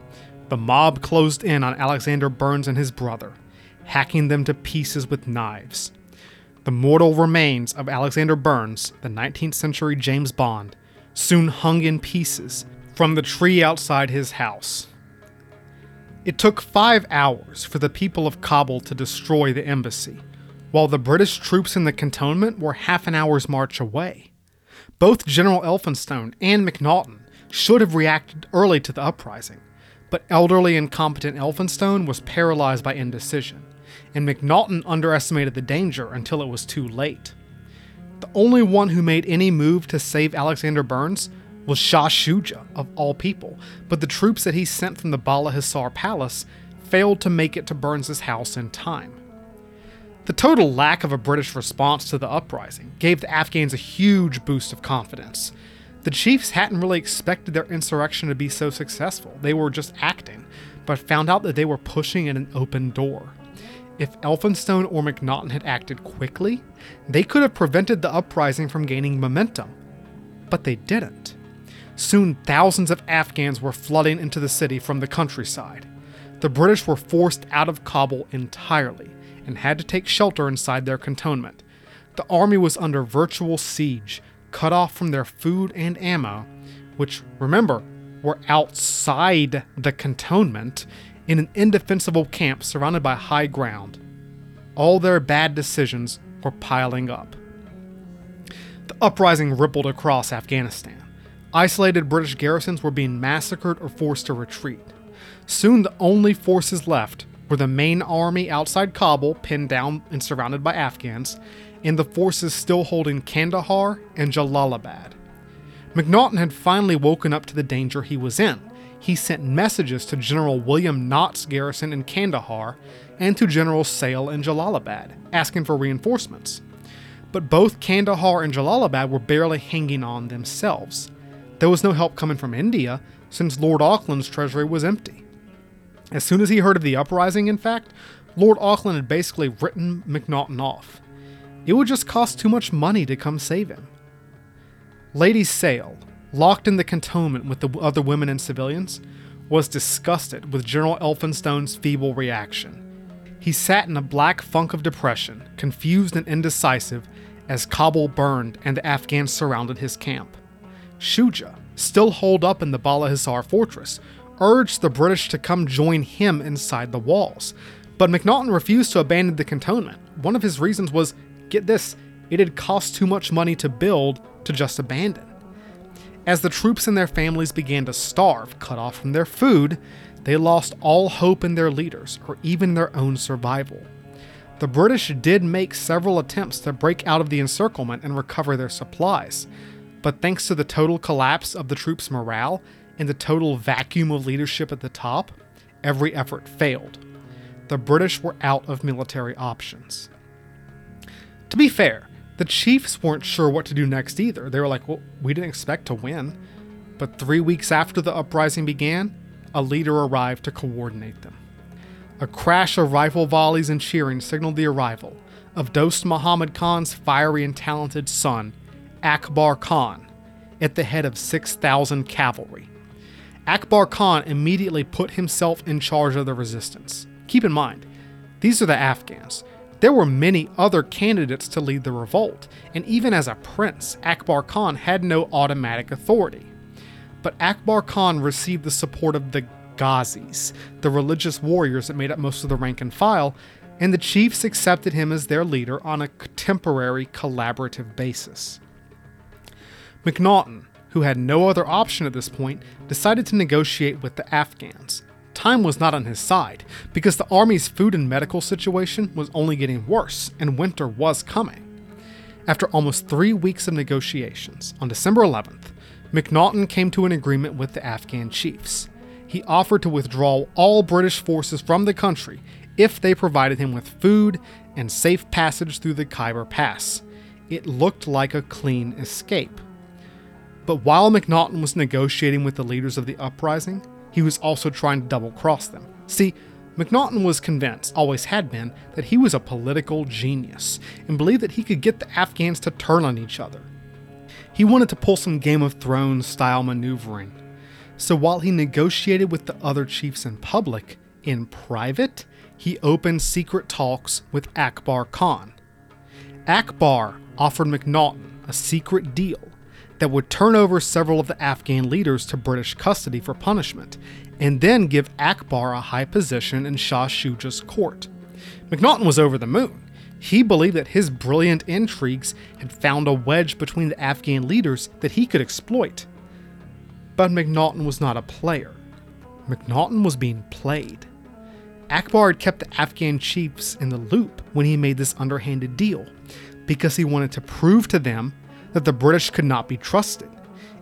The mob closed in on Alexander Burnes and his brother, hacking them to pieces with knives. The mortal remains of Alexander Burnes, the 19th century James Bond, soon hung in pieces from the tree outside his house. It took five hours for the people of Kabul to destroy the embassy, while the British troops in the cantonment were half an hour's march away. Both General Elphinstone and Macnaghten should have reacted early to the uprising, but elderly and competent Elphinstone was paralyzed by indecision, and Macnaghten underestimated the danger until it was too late. The only one who made any move to save Alexander Burnes was Shah Shuja, of all people, but the troops that he sent from the Bala Hissar Palace failed to make it to Burnes's house in time. The total lack of a British response to the uprising gave the Afghans a huge boost of confidence. The chiefs hadn't really expected their insurrection to be so successful, they were just acting, but found out that they were pushing in an open door. If Elphinstone or Macnaghten had acted quickly, they could have prevented the uprising from gaining momentum. But they didn't. Soon, thousands of Afghans were flooding into the city from the countryside. The British were forced out of Kabul entirely and had to take shelter inside their cantonment. The army was under virtual siege, cut off from their food and ammo, which, remember, were outside the cantonment in an indefensible camp surrounded by high ground. All their bad decisions were piling up. The uprising rippled across Afghanistan. Isolated British garrisons were being massacred or forced to retreat. Soon, the only forces left were the main army outside Kabul, pinned down and surrounded by Afghans, and the forces still holding Kandahar and Jalalabad. Macnaghten had finally woken up to the danger he was in. He sent messages to General William Nott's garrison in Kandahar and to General Sale in Jalalabad, asking for reinforcements. But both Kandahar and Jalalabad were barely hanging on themselves. There was no help coming from India, since Lord Auckland's treasury was empty. As soon as he heard of the uprising, in fact, Lord Auckland had basically written Macnaghten off. It would just cost too much money to come save him. Lady Sale, locked in the cantonment with the other women and civilians, was disgusted with General Elphinstone's feeble reaction. He sat in a black funk of depression, confused and indecisive, as Kabul burned and the Afghans surrounded his camp. Shuja, still holed up in the Bala Hissar fortress, urged the British to come join him inside the walls. But Macnaghten refused to abandon the cantonment. One of his reasons was get this, it had cost too much money to build to just abandon. As the troops and their families began to starve, cut off from their food, they lost all hope in their leaders or even their own survival. The British did make several attempts to break out of the encirclement and recover their supplies, but thanks to the total collapse of the troops' morale and the total vacuum of leadership at the top, every effort failed. The British were out of military options. To be fair, the Chiefs weren't sure what to do next either. They were like, well, we didn't expect to win. But three weeks after the uprising began, a leader arrived to coordinate them. A crash of rifle volleys and cheering signaled the arrival of Dost Muhammad Khan's fiery and talented son, Akbar Khan at the head of 6,000 cavalry. Akbar Khan immediately put himself in charge of the resistance. Keep in mind, these are the Afghans. There were many other candidates to lead the revolt, and even as a prince, Akbar Khan had no automatic authority. But Akbar Khan received the support of the Ghazis, the religious warriors that made up most of the rank and file, and the chiefs accepted him as their leader on a temporary collaborative basis. Macnaghten, who had no other option at this point, decided to negotiate with the Afghans. Time was not on his side, because the army's food and medical situation was only getting worse, and winter was coming. After almost three weeks of negotiations, on December 11th, Macnaghten came to an agreement with the Afghan chiefs. he offered to withdraw all British forces from the country if they provided him with food and safe passage through the Khyber Pass. It looked like a clean escape. But while Macnaghten was negotiating with the leaders of the uprising, he was also trying to double cross them. See, Macnaghten was convinced, always had been, that he was a political genius and believed that he could get the Afghans to turn on each other. He wanted to pull some Game of Thrones style maneuvering. So while he negotiated with the other chiefs in public, in private, he opened secret talks with Akbar Khan. Akbar offered Macnaghten a secret deal that would turn over several of the Afghan leaders to British custody for punishment, and then give Akbar a high position in Shah Shuja's court. Macnaghten was over the moon. He believed that his brilliant intrigues had found a wedge between the Afghan leaders that he could exploit. But Macnaghten was not a player. Macnaghten was being played. Akbar had kept the Afghan chiefs in the loop when he made this underhanded deal, because he wanted to prove to them that the British could not be trusted,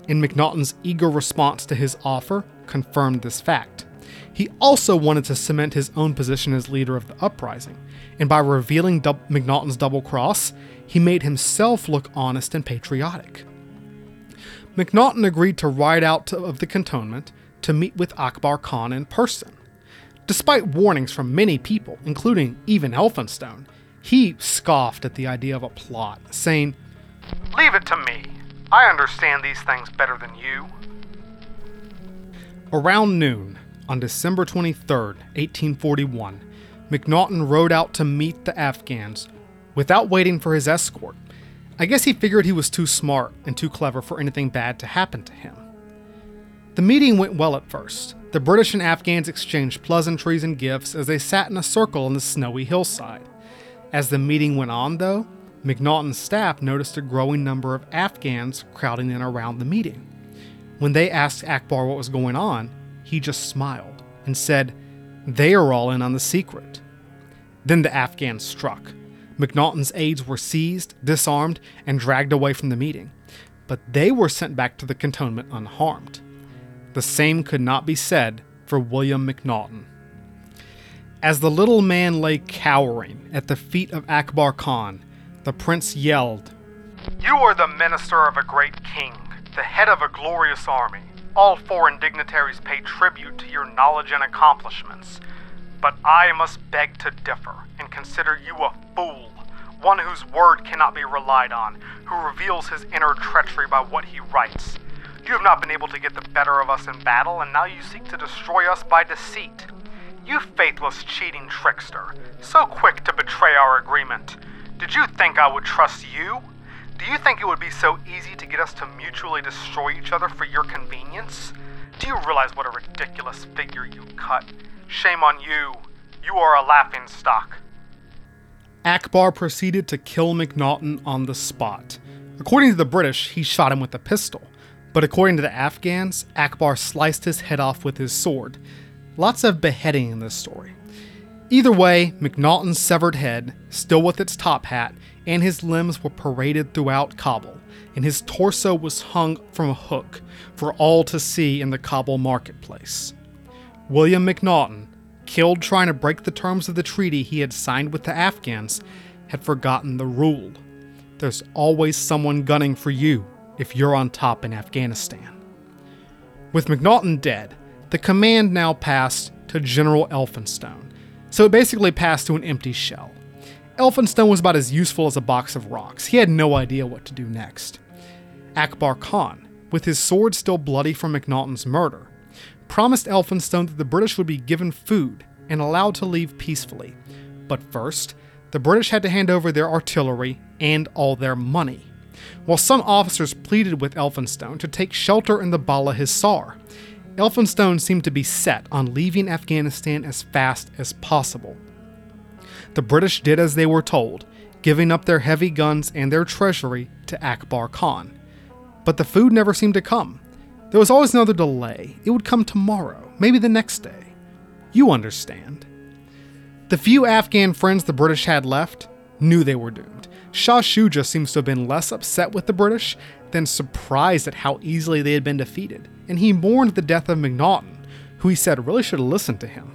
and Macnaghten's eager response to his offer confirmed this fact. He also wanted to cement his own position as leader of the uprising, and by revealing du- Macnaghten's double cross, he made himself look honest and patriotic. Macnaghten agreed to ride out to, of the cantonment to meet with Akbar Khan in person. Despite warnings from many people, including even Elphinstone, he scoffed at the idea of a plot, saying, Leave it to me. I understand these things better than you. Around noon, on December 23, 1841, Macnaghten rode out to meet the Afghans without waiting for his escort. I guess he figured he was too smart and too clever for anything bad to happen to him. The meeting went well at first. The British and Afghans exchanged pleasantries and gifts as they sat in a circle on the snowy hillside. As the meeting went on, though, Macnaghten's staff noticed a growing number of Afghans crowding in around the meeting. When they asked Akbar what was going on, he just smiled and said, They are all in on the secret. Then the Afghans struck. Macnaghten's aides were seized, disarmed, and dragged away from the meeting, but they were sent back to the cantonment unharmed. The same could not be said for William Macnaghten. As the little man lay cowering at the feet of Akbar Khan, the prince yelled, You are the minister of a great king, the head of a glorious army. All foreign dignitaries pay tribute to your knowledge and accomplishments. But I must beg to differ and consider you a fool, one whose word cannot be relied on, who reveals his inner treachery by what he writes. You have not been able to get the better of us in battle, and now you seek to destroy us by deceit. You faithless, cheating trickster, so quick to betray our agreement. Did you think I would trust you? Do you think it would be so easy to get us to mutually destroy each other for your convenience? Do you realize what a ridiculous figure you cut? Shame on you. You are a laughing stock. Akbar proceeded to kill Macnaghten on the spot. According to the British, he shot him with a pistol, but according to the Afghans, Akbar sliced his head off with his sword. Lots of beheading in this story. Either way, Macnaghten's severed head, still with its top hat, and his limbs were paraded throughout Kabul, and his torso was hung from a hook for all to see in the Kabul marketplace. William Macnaghten, killed trying to break the terms of the treaty he had signed with the Afghans, had forgotten the rule. There's always someone gunning for you if you're on top in Afghanistan. With Macnaghten dead, the command now passed to General Elphinstone, so it basically passed to an empty shell. Elphinstone was about as useful as a box of rocks. He had no idea what to do next. Akbar Khan, with his sword still bloody from Macnaghten's murder, promised Elphinstone that the British would be given food and allowed to leave peacefully. But first, the British had to hand over their artillery and all their money. While some officers pleaded with Elphinstone to take shelter in the Bala Hissar, Elphinstone seemed to be set on leaving Afghanistan as fast as possible. The British did as they were told, giving up their heavy guns and their treasury to Akbar Khan. But the food never seemed to come. There was always another delay. It would come tomorrow, maybe the next day. You understand. The few Afghan friends the British had left knew they were doomed. Shah Shuja seems to have been less upset with the British than surprised at how easily they had been defeated, and he mourned the death of Macnaghten, who he said really should have listened to him.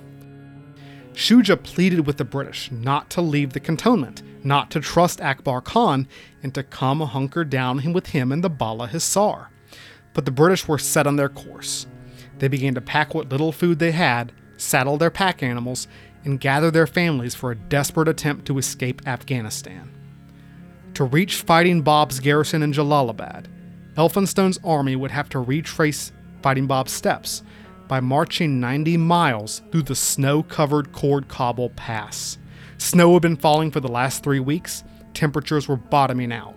Shuja pleaded with the British not to leave the cantonment, not to trust Akbar Khan, and to come hunker down with him in the Bala Hissar. But the British were set on their course. They began to pack what little food they had, saddle their pack animals, and gather their families for a desperate attempt to escape Afghanistan. To reach Fighting Bob's garrison in Jalalabad, Elphinstone's army would have to retrace Fighting Bob's steps by marching 90 miles through the snow covered Khord Kabul Pass. Snow had been falling for the last three weeks, temperatures were bottoming out.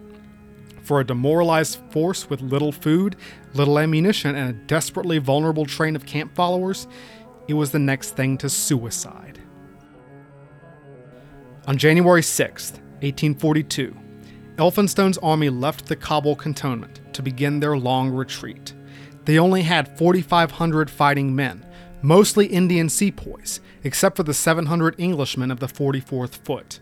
For a demoralized force with little food, little ammunition, and a desperately vulnerable train of camp followers, it was the next thing to suicide. On January 6, 1842, Elphinstone's army left the Kabul cantonment to begin their long retreat. They only had 4,500 fighting men, mostly Indian sepoys, except for the 700 Englishmen of the 44th Foot.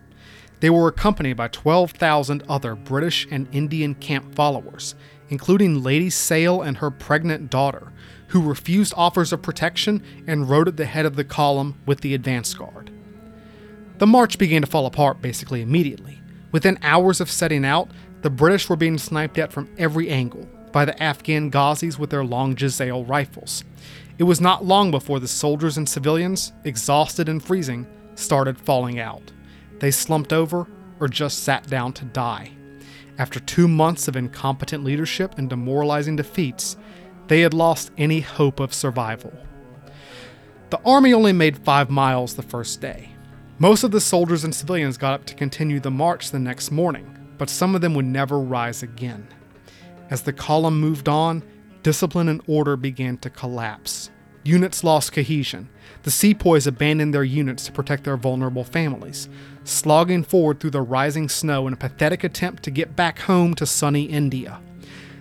They were accompanied by 12,000 other British and Indian camp followers, including Lady Sale and her pregnant daughter, who refused offers of protection and rode at the head of the column with the advance guard. The march began to fall apart basically immediately. Within hours of setting out, the British were being sniped at from every angle by the Afghan Ghazis with their long Jezail rifles. It was not long before the soldiers and civilians, exhausted and freezing, started falling out. They slumped over or just sat down to die. After two months of incompetent leadership and demoralizing defeats, they had lost any hope of survival. The army only made five miles the first day. Most of the soldiers and civilians got up to continue the march the next morning, but some of them would never rise again. As the column moved on, discipline and order began to collapse. Units lost cohesion. The sepoys abandoned their units to protect their vulnerable families, slogging forward through the rising snow in a pathetic attempt to get back home to sunny India.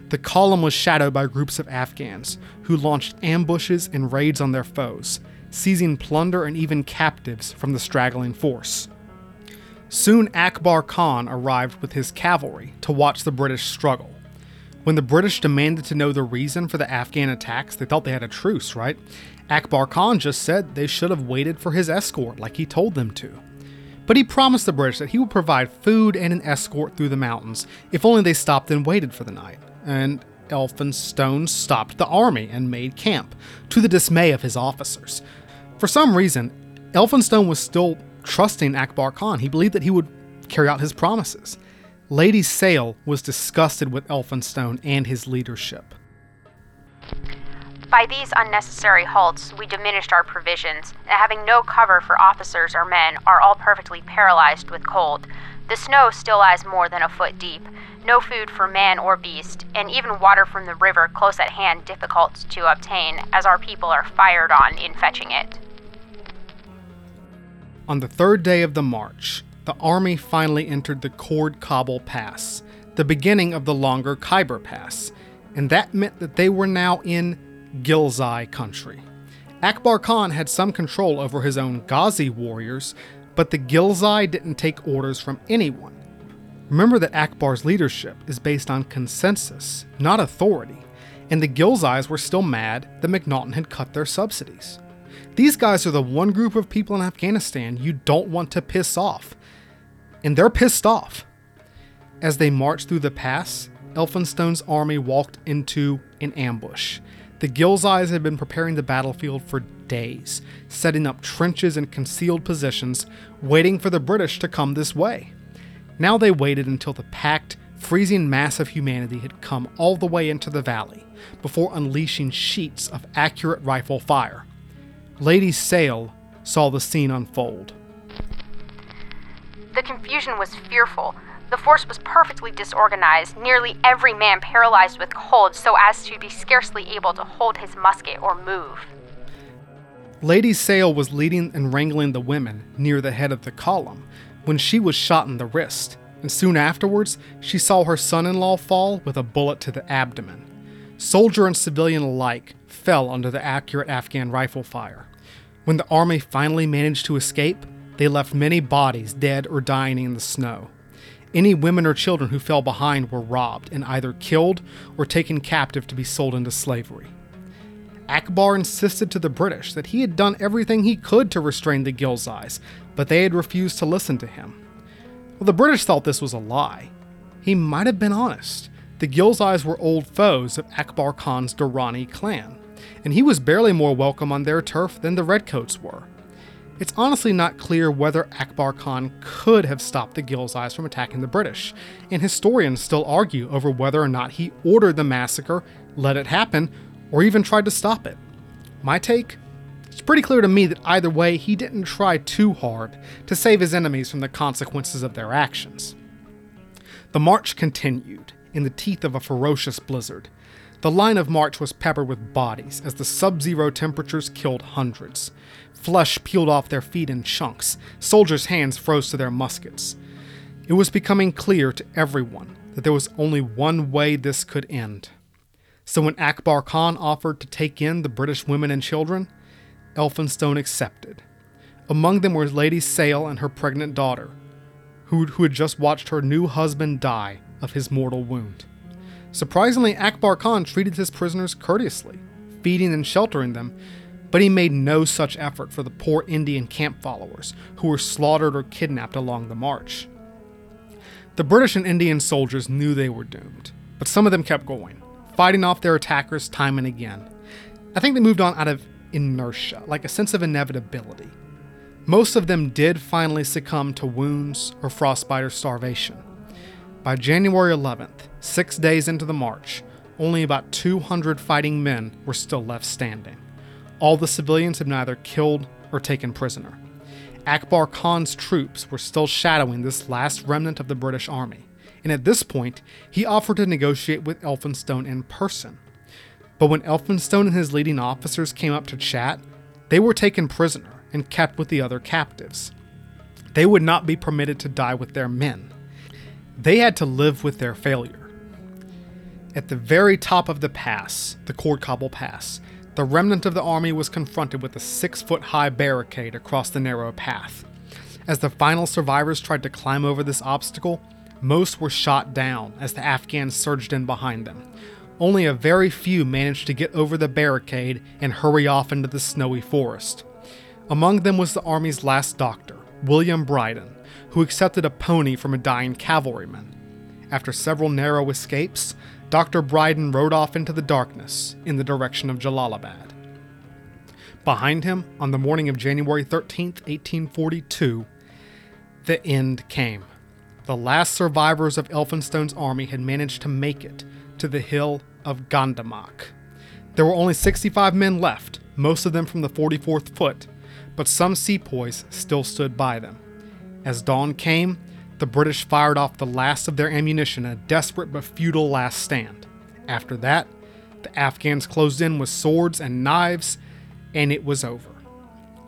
The column was shadowed by groups of Afghans who launched ambushes and raids on their foes, seizing plunder and even captives from the straggling force. Soon Akbar Khan arrived with his cavalry to watch the British struggle. When the British demanded to know the reason for the Afghan attacks, they thought they had a truce, right? Akbar Khan just said they should have waited for his escort like he told them to. But he promised the British that he would provide food and an escort through the mountains if only they stopped and waited for the night. And Elphinstone stopped the army and made camp, to the dismay of his officers. For some reason, Elphinstone was still trusting Akbar Khan. He believed that he would carry out his promises. Lady Sale was disgusted with Elphinstone and his leadership. By these unnecessary halts, we diminished our provisions, and having no cover for officers or men, are all perfectly paralyzed with cold. The snow still lies more than a foot deep, no food for man or beast, and even water from the river close at hand difficult to obtain, as our people are fired on in fetching it. On the third day of the march, the army finally entered the Khord Kabul Pass, the beginning of the longer Khyber Pass, and that meant that they were now in Ghilzai country. Akbar Khan had some control over his own Ghazi warriors, but the Ghilzai didn't take orders from anyone. Remember that Akbar's leadership is based on consensus, not authority, and the Ghilzais were still mad that Macnaghten had cut their subsidies. These guys are the one group of people in Afghanistan you don't want to piss off, and they're pissed off. As they marched through the pass, Elphinstone's army walked into an ambush. The Ghilzais had been preparing the battlefield for days, setting up trenches and concealed positions, waiting for the British to come this way. Now they waited until the packed, freezing mass of humanity had come all the way into the valley before unleashing sheets of accurate rifle fire. Lady Sale saw the scene unfold. The confusion was fearful. The force was perfectly disorganized, nearly every man paralyzed with cold so as to be scarcely able to hold his musket or move. Lady Sale was leading and wrangling the women near the head of the column when she was shot in the wrist, and soon afterwards she saw her son in law fall with a bullet to the abdomen. Soldier and civilian alike fell under the accurate Afghan rifle fire. When the army finally managed to escape, they left many bodies dead or dying in the snow. Any women or children who fell behind were robbed and either killed or taken captive to be sold into slavery. Akbar insisted to the British that he had done everything he could to restrain the Ghilzais, but they had refused to listen to him. Well, the British thought this was a lie. He might have been honest. The Ghilzais were old foes of Akbar Khan's Durrani clan, and he was barely more welcome on their turf than the Redcoats were. It's honestly not clear whether Akbar Khan could have stopped the Ghilzais from attacking the British, and historians still argue over whether or not he ordered the massacre, let it happen, or even tried to stop it. My take? It's pretty clear to me that either way, he didn't try too hard to save his enemies from the consequences of their actions. The march continued, in the teeth of a ferocious blizzard. The line of march was peppered with bodies as the sub zero temperatures killed hundreds. Flesh peeled off their feet in chunks, soldiers' hands froze to their muskets. It was becoming clear to everyone that there was only one way this could end. So when Akbar Khan offered to take in the British women and children, Elphinstone accepted. Among them were Lady Sale and her pregnant daughter, who, who had just watched her new husband die of his mortal wound. Surprisingly, Akbar Khan treated his prisoners courteously, feeding and sheltering them, but he made no such effort for the poor Indian camp followers who were slaughtered or kidnapped along the march. The British and Indian soldiers knew they were doomed, but some of them kept going, fighting off their attackers time and again. I think they moved on out of inertia, like a sense of inevitability. Most of them did finally succumb to wounds or frostbite or starvation. By January 11th, six days into the march, only about 200 fighting men were still left standing. All the civilians had neither killed or taken prisoner. Akbar Khan's troops were still shadowing this last remnant of the British army, and at this point, he offered to negotiate with Elphinstone in person. But when Elphinstone and his leading officers came up to chat, they were taken prisoner and kept with the other captives. They would not be permitted to die with their men. They had to live with their failure. At the very top of the pass, the Kabul Pass, the remnant of the army was confronted with a six foot high barricade across the narrow path. As the final survivors tried to climb over this obstacle, most were shot down as the Afghans surged in behind them. Only a very few managed to get over the barricade and hurry off into the snowy forest. Among them was the army's last doctor, William Brydon, who accepted a pony from a dying cavalryman. After several narrow escapes, Dr. Brydon rode off into the darkness in the direction of Jalalabad. Behind him, on the morning of January 13, 1842, the end came. The last survivors of Elphinstone's army had managed to make it to the hill of Gandamak. There were only 65 men left, most of them from the 44th Foot, but some sepoys still stood by them. As dawn came, the British fired off the last of their ammunition in a desperate but futile last stand. After that, the Afghans closed in with swords and knives, and it was over.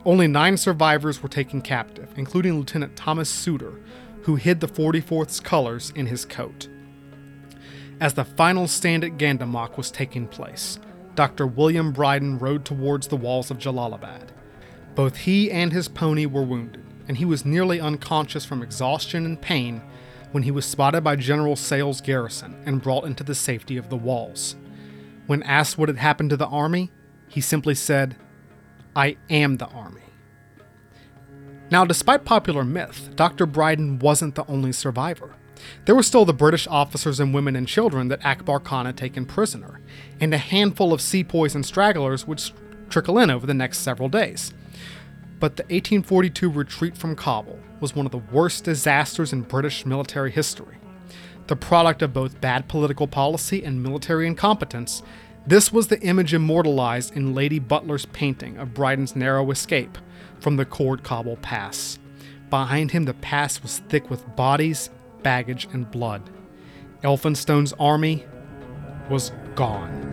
Only nine survivors were taken captive, including Lieutenant Thomas Suter, who hid the 44th's colors in his coat. As the final stand at Gandamak was taking place, Dr. William Brydon rode towards the walls of Jalalabad. Both he and his pony were wounded and he was nearly unconscious from exhaustion and pain when he was spotted by General Sale's garrison and brought into the safety of the walls. When asked what had happened to the army, he simply said, I am the army. Now, despite popular myth, Dr. Brydon wasn't the only survivor. There were still the British officers and women and children that Akbar Khan had taken prisoner, and a handful of sepoys and stragglers would trickle in over the next several days. But the 1842 retreat from Kabul was one of the worst disasters in British military history. The product of both bad political policy and military incompetence, this was the image immortalized in Lady Butler's painting of Brydon's narrow escape from the Khord Kabul Pass. Behind him, the pass was thick with bodies, baggage, and blood. Elphinstone's army was gone.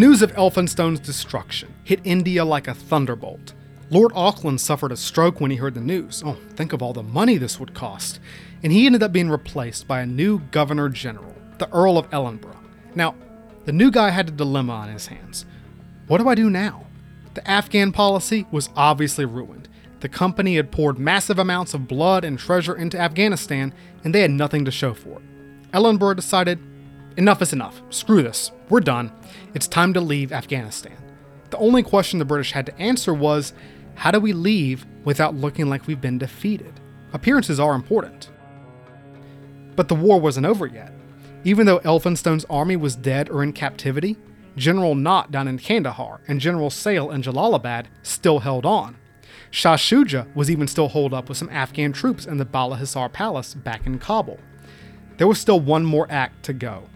News of Elphinstone's destruction hit India like a thunderbolt. Lord Auckland suffered a stroke when he heard the news. Oh, think of all the money this would cost. And he ended up being replaced by a new Governor General, the Earl of Ellenborough. Now, the new guy had a dilemma on his hands. What do I do now? The Afghan policy was obviously ruined. The company had poured massive amounts of blood and treasure into Afghanistan, and they had nothing to show for it. Ellenborough decided enough is enough. Screw this. We're done. It's time to leave Afghanistan. The only question the British had to answer was how do we leave without looking like we've been defeated? Appearances are important. But the war wasn't over yet. Even though Elphinstone's army was dead or in captivity, General Nott down in Kandahar and General Sale in Jalalabad still held on. Shah Shuja was even still holed up with some Afghan troops in the Bala Hissar Palace back in Kabul. There was still one more act to go.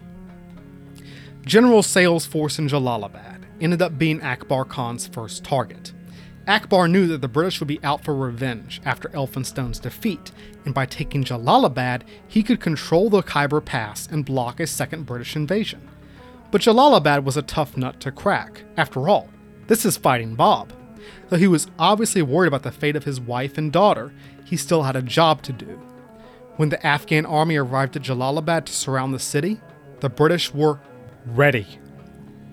General Sale's force in Jalalabad ended up being Akbar Khan's first target. Akbar knew that the British would be out for revenge after Elphinstone's defeat, and by taking Jalalabad, he could control the Khyber Pass and block a second British invasion. But Jalalabad was a tough nut to crack. After all, this is fighting Bob. Though he was obviously worried about the fate of his wife and daughter, he still had a job to do. When the Afghan army arrived at Jalalabad to surround the city, the British were ready.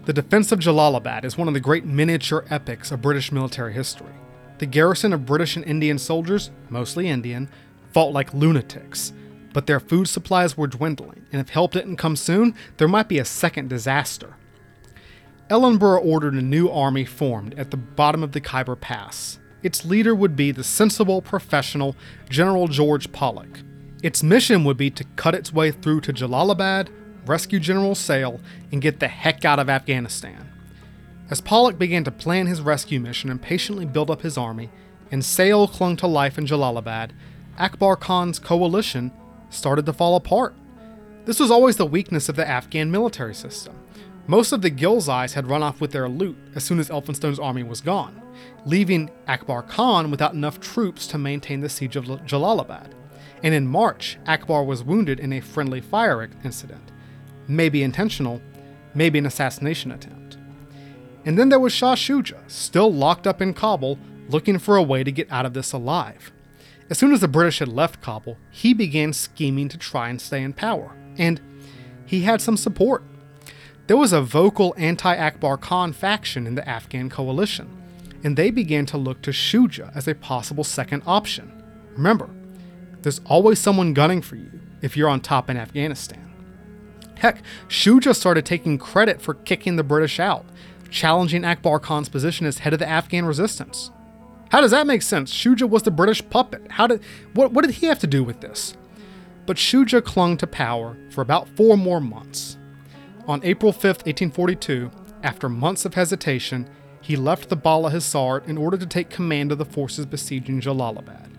The defense of Jalalabad is one of the great miniature epics of British military history. The garrison of British and Indian soldiers, mostly Indian, fought like lunatics, but their food supplies were dwindling, and if help didn't come soon, there might be a second disaster. Ellenborough ordered a new army formed at the bottom of the Khyber Pass. Its leader would be the sensible, professional General George Pollock. Its mission would be to cut its way through to Jalalabad, rescue General Sale, and get the heck out of Afghanistan. As Pollock began to plan his rescue mission and patiently build up his army, and Sale clung to life in Jalalabad, Akbar Khan's coalition started to fall apart. This was always the weakness of the Afghan military system. Most of the Ghilzais had run off with their loot as soon as Elphinstone's army was gone, leaving Akbar Khan without enough troops to maintain the siege of Jalalabad. And in March, Akbar was wounded in a friendly fire incident. Maybe intentional, maybe an assassination attempt. And then there was Shah Shuja, still locked up in Kabul, looking for a way to get out of this alive. As soon as the British had left Kabul, he began scheming to try and stay in power, and he had some support. There was a vocal anti Akbar Khan faction in the Afghan coalition, and they began to look to Shuja as a possible second option. Remember, there's always someone gunning for you if you're on top in Afghanistan. Heck, Shuja started taking credit for kicking the British out, challenging Akbar Khan's position as head of the Afghan resistance. How does that make sense? Shuja was the British puppet. How did what what did he have to do with this? But Shuja clung to power for about 4 more months. On April 5, 1842, after months of hesitation, he left the Bala Hissar in order to take command of the forces besieging Jalalabad.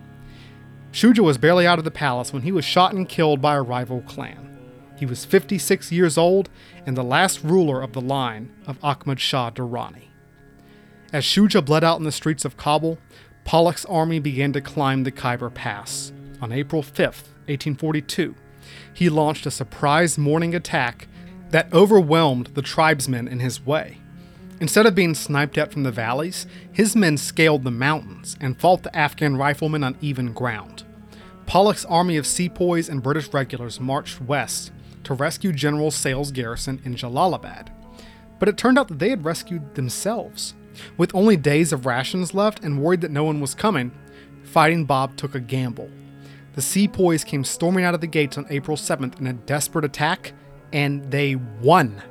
Shuja was barely out of the palace when he was shot and killed by a rival clan. He was 56 years old and the last ruler of the line of Ahmad Shah Durrani. As Shuja bled out in the streets of Kabul, Pollock's army began to climb the Khyber Pass. On April 5, 1842, he launched a surprise morning attack that overwhelmed the tribesmen in his way. Instead of being sniped at from the valleys, his men scaled the mountains and fought the Afghan riflemen on even ground. Pollock's army of sepoys and British regulars marched west to rescue General Sale's garrison in Jalalabad. But it turned out that they had rescued themselves. With only days of rations left and worried that no one was coming, Fighting Bob took a gamble. The sepoys came storming out of the gates on April 7th in a desperate attack, and they won.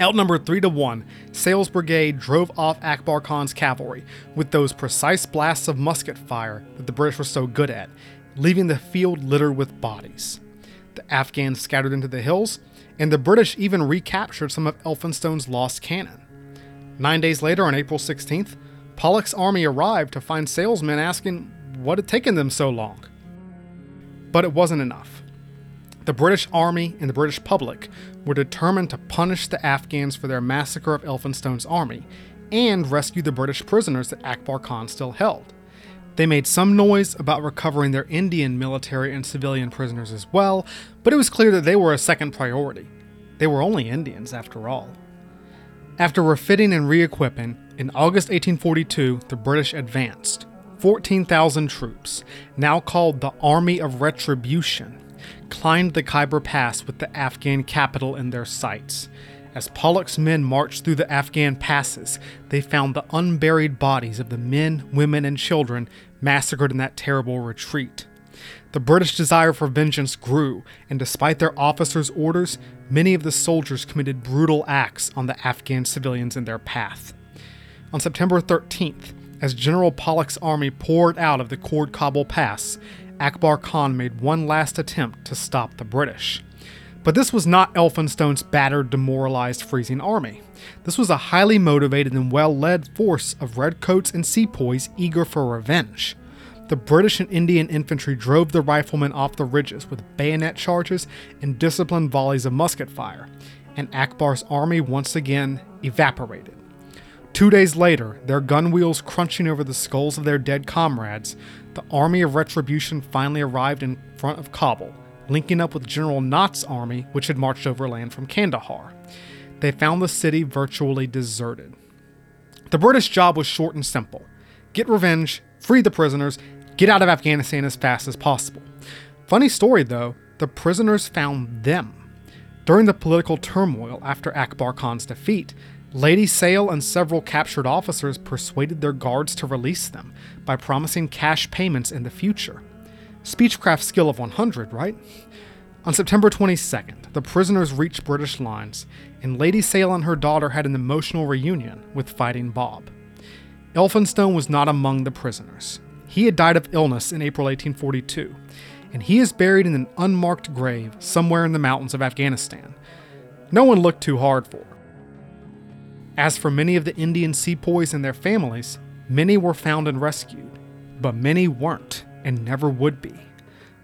Outnumbered 3 to 1, Sale's brigade drove off Akbar Khan's cavalry with those precise blasts of musket fire that the British were so good at, leaving the field littered with bodies. The Afghans scattered into the hills, and the British even recaptured some of Elphinstone's lost cannon. Nine days later, on April 16th, Pollock's army arrived to find Sale's men asking what had taken them so long. But it wasn't enough. The British Army and the British public were determined to punish the Afghans for their massacre of Elphinstone's army and rescue the British prisoners that Akbar Khan still held. They made some noise about recovering their Indian military and civilian prisoners as well, but it was clear that they were a second priority. They were only Indians, after all. After refitting and re equipping, In August 1842, the British advanced. 14,000 troops, now called the Army of Retribution, climbed the Khyber Pass with the Afghan capital in their sights. As Pollock's men marched through the Afghan passes, they found the unburied bodies of the men, women, and children massacred in that terrible retreat. The British desire for vengeance grew, and despite their officers' orders, many of the soldiers committed brutal acts on the Afghan civilians in their path. On September 13th, as General Pollock's army poured out of the Khord Kabul Pass, Akbar Khan made one last attempt to stop the British. But this was not Elphinstone's battered, demoralized, freezing army. This was a highly motivated and well led force of redcoats and sepoys eager for revenge. The British and Indian infantry drove the riflemen off the ridges with bayonet charges and disciplined volleys of musket fire, and Akbar's army once again evaporated. Two days later, their gun wheels crunching over the skulls of their dead comrades, the army of retribution finally arrived in front of Kabul, linking up with General Nott's army, which had marched overland from Kandahar. They found the city virtually deserted. The British job was short and simple get revenge, free the prisoners, get out of Afghanistan as fast as possible. Funny story though, the prisoners found them. During the political turmoil after Akbar Khan's defeat, Lady Sale and several captured officers persuaded their guards to release them by promising cash payments in the future. Speechcraft skill of 100, right? On September 22nd, the prisoners reached British lines, and Lady Sale and her daughter had an emotional reunion with Fighting Bob. Elphinstone was not among the prisoners. He had died of illness in April 1842, and he is buried in an unmarked grave somewhere in the mountains of Afghanistan. No one looked too hard for. As for many of the Indian sepoys and their families, many were found and rescued, but many weren't and never would be.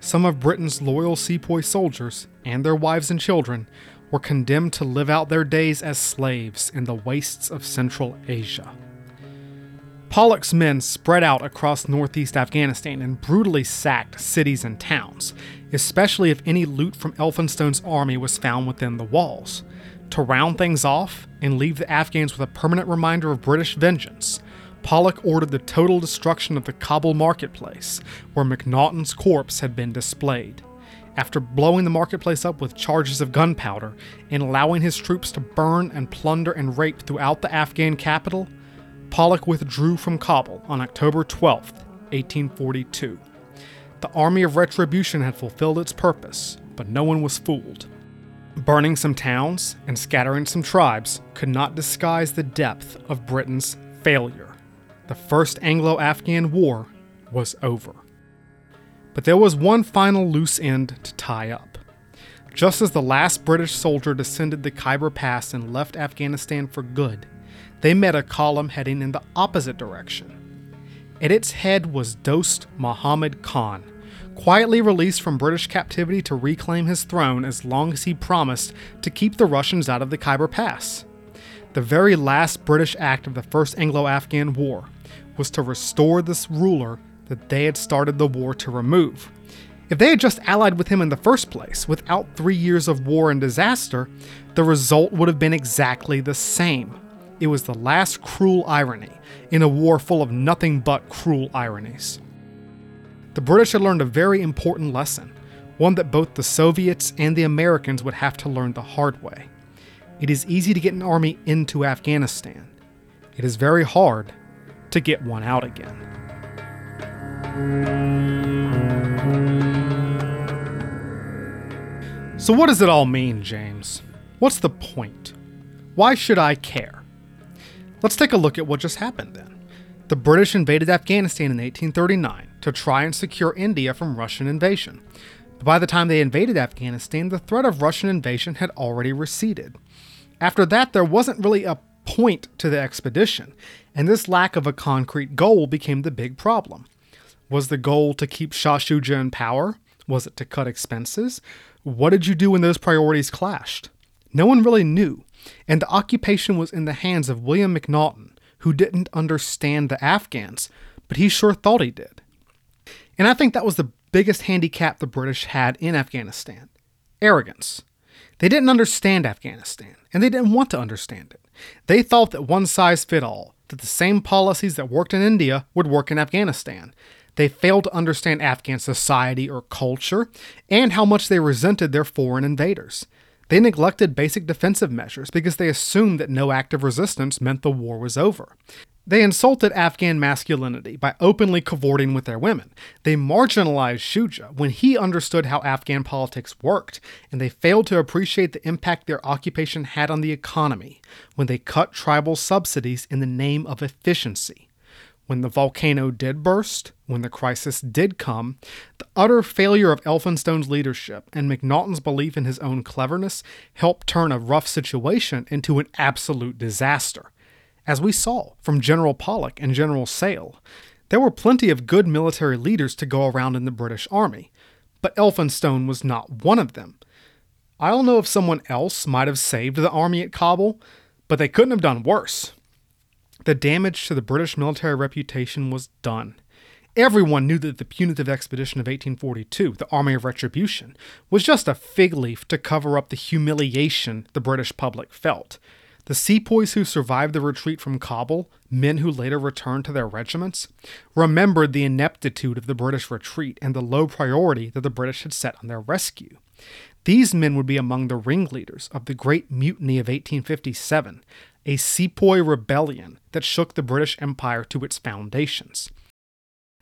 Some of Britain's loyal sepoy soldiers and their wives and children were condemned to live out their days as slaves in the wastes of Central Asia. Pollock's men spread out across northeast Afghanistan and brutally sacked cities and towns, especially if any loot from Elphinstone's army was found within the walls. To round things off and leave the Afghans with a permanent reminder of British vengeance, Pollock ordered the total destruction of the Kabul marketplace, where Macnaghten's corpse had been displayed. After blowing the marketplace up with charges of gunpowder and allowing his troops to burn and plunder and rape throughout the Afghan capital, Pollock withdrew from Kabul on October 12, 1842. The Army of Retribution had fulfilled its purpose, but no one was fooled. Burning some towns and scattering some tribes could not disguise the depth of Britain's failure. The First Anglo Afghan War was over. But there was one final loose end to tie up. Just as the last British soldier descended the Khyber Pass and left Afghanistan for good, they met a column heading in the opposite direction. At its head was Dost Muhammad Khan, quietly released from British captivity to reclaim his throne as long as he promised to keep the Russians out of the Khyber Pass. The very last British act of the First Anglo Afghan War was to restore this ruler that they had started the war to remove. If they had just allied with him in the first place, without three years of war and disaster, the result would have been exactly the same. It was the last cruel irony in a war full of nothing but cruel ironies the British had learned a very important lesson, one that both the Soviets and the Americans would have to learn the hard way. It is easy to get an army into Afghanistan. It is very hard to get one out again. So, what does it all mean, James? What's the point? Why should I care? Let's take a look at what just happened then. The British invaded Afghanistan in 1839 to try and secure India from Russian invasion. But by the time they invaded Afghanistan, the threat of Russian invasion had already receded. After that, there wasn't really a point to the expedition, and this lack of a concrete goal became the big problem. Was the goal to keep Shah Shuja in power? Was it to cut expenses? What did you do when those priorities clashed? No one really knew, and the occupation was in the hands of William Macnaghten, who didn't understand the Afghans, but he sure thought he did. And I think that was the biggest handicap the British had in Afghanistan arrogance. They didn't understand Afghanistan, and they didn't want to understand it. They thought that one size fit all, that the same policies that worked in India would work in Afghanistan. They failed to understand Afghan society or culture and how much they resented their foreign invaders. They neglected basic defensive measures because they assumed that no active resistance meant the war was over. They insulted Afghan masculinity by openly cavorting with their women. They marginalized Shuja when he understood how Afghan politics worked, and they failed to appreciate the impact their occupation had on the economy when they cut tribal subsidies in the name of efficiency. When the volcano did burst, when the crisis did come, the utter failure of Elphinstone's leadership and Macnaghten's belief in his own cleverness helped turn a rough situation into an absolute disaster. As we saw from General Pollock and General Sale, there were plenty of good military leaders to go around in the British Army, but Elphinstone was not one of them. I don't know if someone else might have saved the army at Kabul, but they couldn't have done worse. The damage to the British military reputation was done. Everyone knew that the punitive expedition of 1842, the Army of Retribution, was just a fig leaf to cover up the humiliation the British public felt. The sepoys who survived the retreat from Kabul, men who later returned to their regiments, remembered the ineptitude of the British retreat and the low priority that the British had set on their rescue. These men would be among the ringleaders of the Great Mutiny of 1857, a sepoy rebellion that shook the British Empire to its foundations.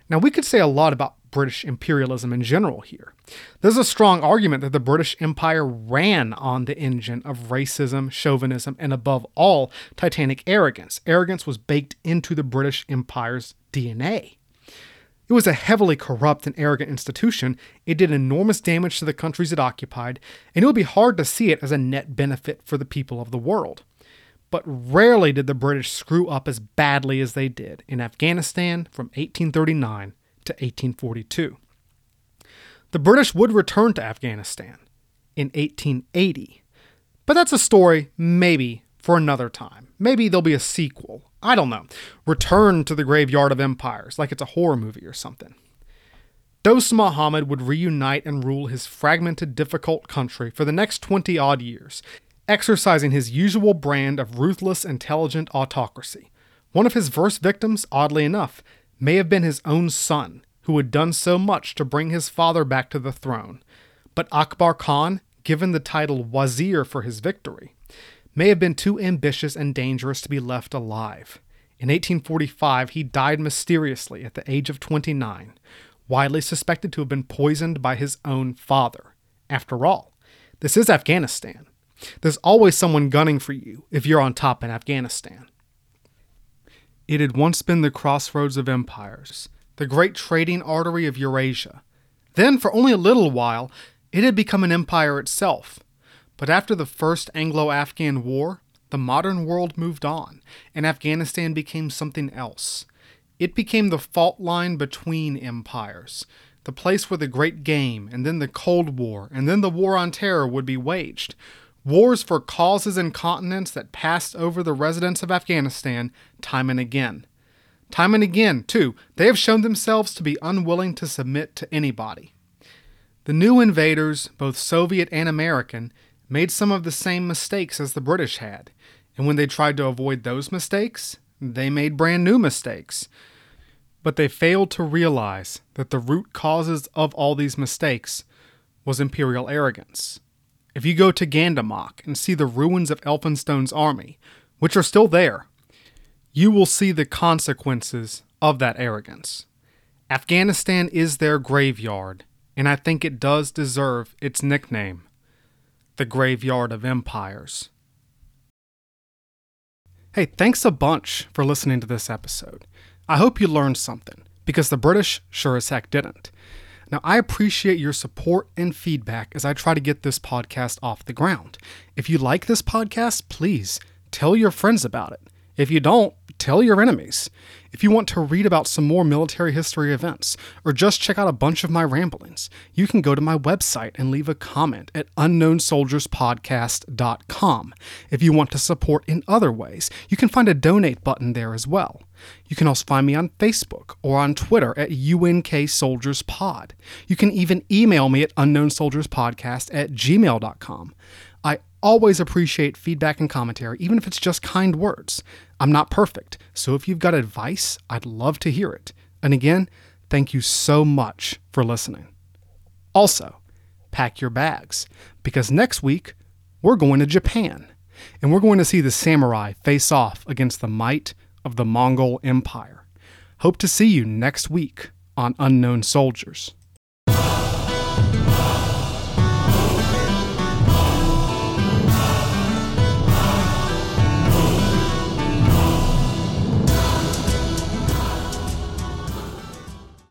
Now, we could say a lot about British imperialism in general here. There's a strong argument that the British Empire ran on the engine of racism, chauvinism, and above all, titanic arrogance. Arrogance was baked into the British Empire's DNA. It was a heavily corrupt and arrogant institution. It did enormous damage to the countries it occupied, and it would be hard to see it as a net benefit for the people of the world but rarely did the British screw up as badly as they did in Afghanistan from 1839 to 1842. The British would return to Afghanistan in 1880, but that's a story maybe for another time. Maybe there'll be a sequel. I don't know. Return to the Graveyard of Empires, like it's a horror movie or something. Dost Muhammad would reunite and rule his fragmented, difficult country for the next 20 odd years, exercising his usual brand of ruthless, intelligent autocracy. One of his first victims, oddly enough, may have been his own son, who had done so much to bring his father back to the throne. But Akbar Khan, given the title Wazir for his victory, may have been too ambitious and dangerous to be left alive. In 1845, he died mysteriously at the age of 29, widely suspected to have been poisoned by his own father. After all, this is Afghanistan. There's always someone gunning for you if you're on top in Afghanistan. It had once been the crossroads of empires, the great trading artery of Eurasia. Then, for only a little while, it had become an empire itself. But after the First Anglo Afghan War, the modern world moved on, and Afghanistan became something else. It became the fault line between empires, the place where the Great Game, and then the Cold War, and then the War on Terror would be waged, wars for causes and continents that passed over the residents of Afghanistan time and again. Time and again, too, they have shown themselves to be unwilling to submit to anybody. The new invaders, both Soviet and American, made some of the same mistakes as the British had, and when they tried to avoid those mistakes, they made brand new mistakes. But they failed to realize that the root causes of all these mistakes was imperial arrogance. If you go to Gandamak and see the ruins of Elphinstone's army, which are still there, you will see the consequences of that arrogance. Afghanistan is their graveyard, and I think it does deserve its nickname the Graveyard of Empires. Hey, thanks a bunch for listening to this episode. I hope you learned something, because the British sure as heck didn't. Now, I appreciate your support and feedback as I try to get this podcast off the ground. If you like this podcast, please tell your friends about it. If you don't, tell your enemies. If you want to read about some more military history events, or just check out a bunch of my ramblings, you can go to my website and leave a comment at unknownsoldierspodcast.com. If you want to support in other ways, you can find a donate button there as well. You can also find me on Facebook or on Twitter at UNK Soldiers Pod. You can even email me at unknownsoldierspodcast at gmail.com. I always appreciate feedback and commentary, even if it's just kind words. I'm not perfect, so if you've got advice, I'd love to hear it. And again, thank you so much for listening. Also, pack your bags, because next week we're going to Japan, and we're going to see the samurai face off against the might of the Mongol Empire. Hope to see you next week on Unknown Soldiers.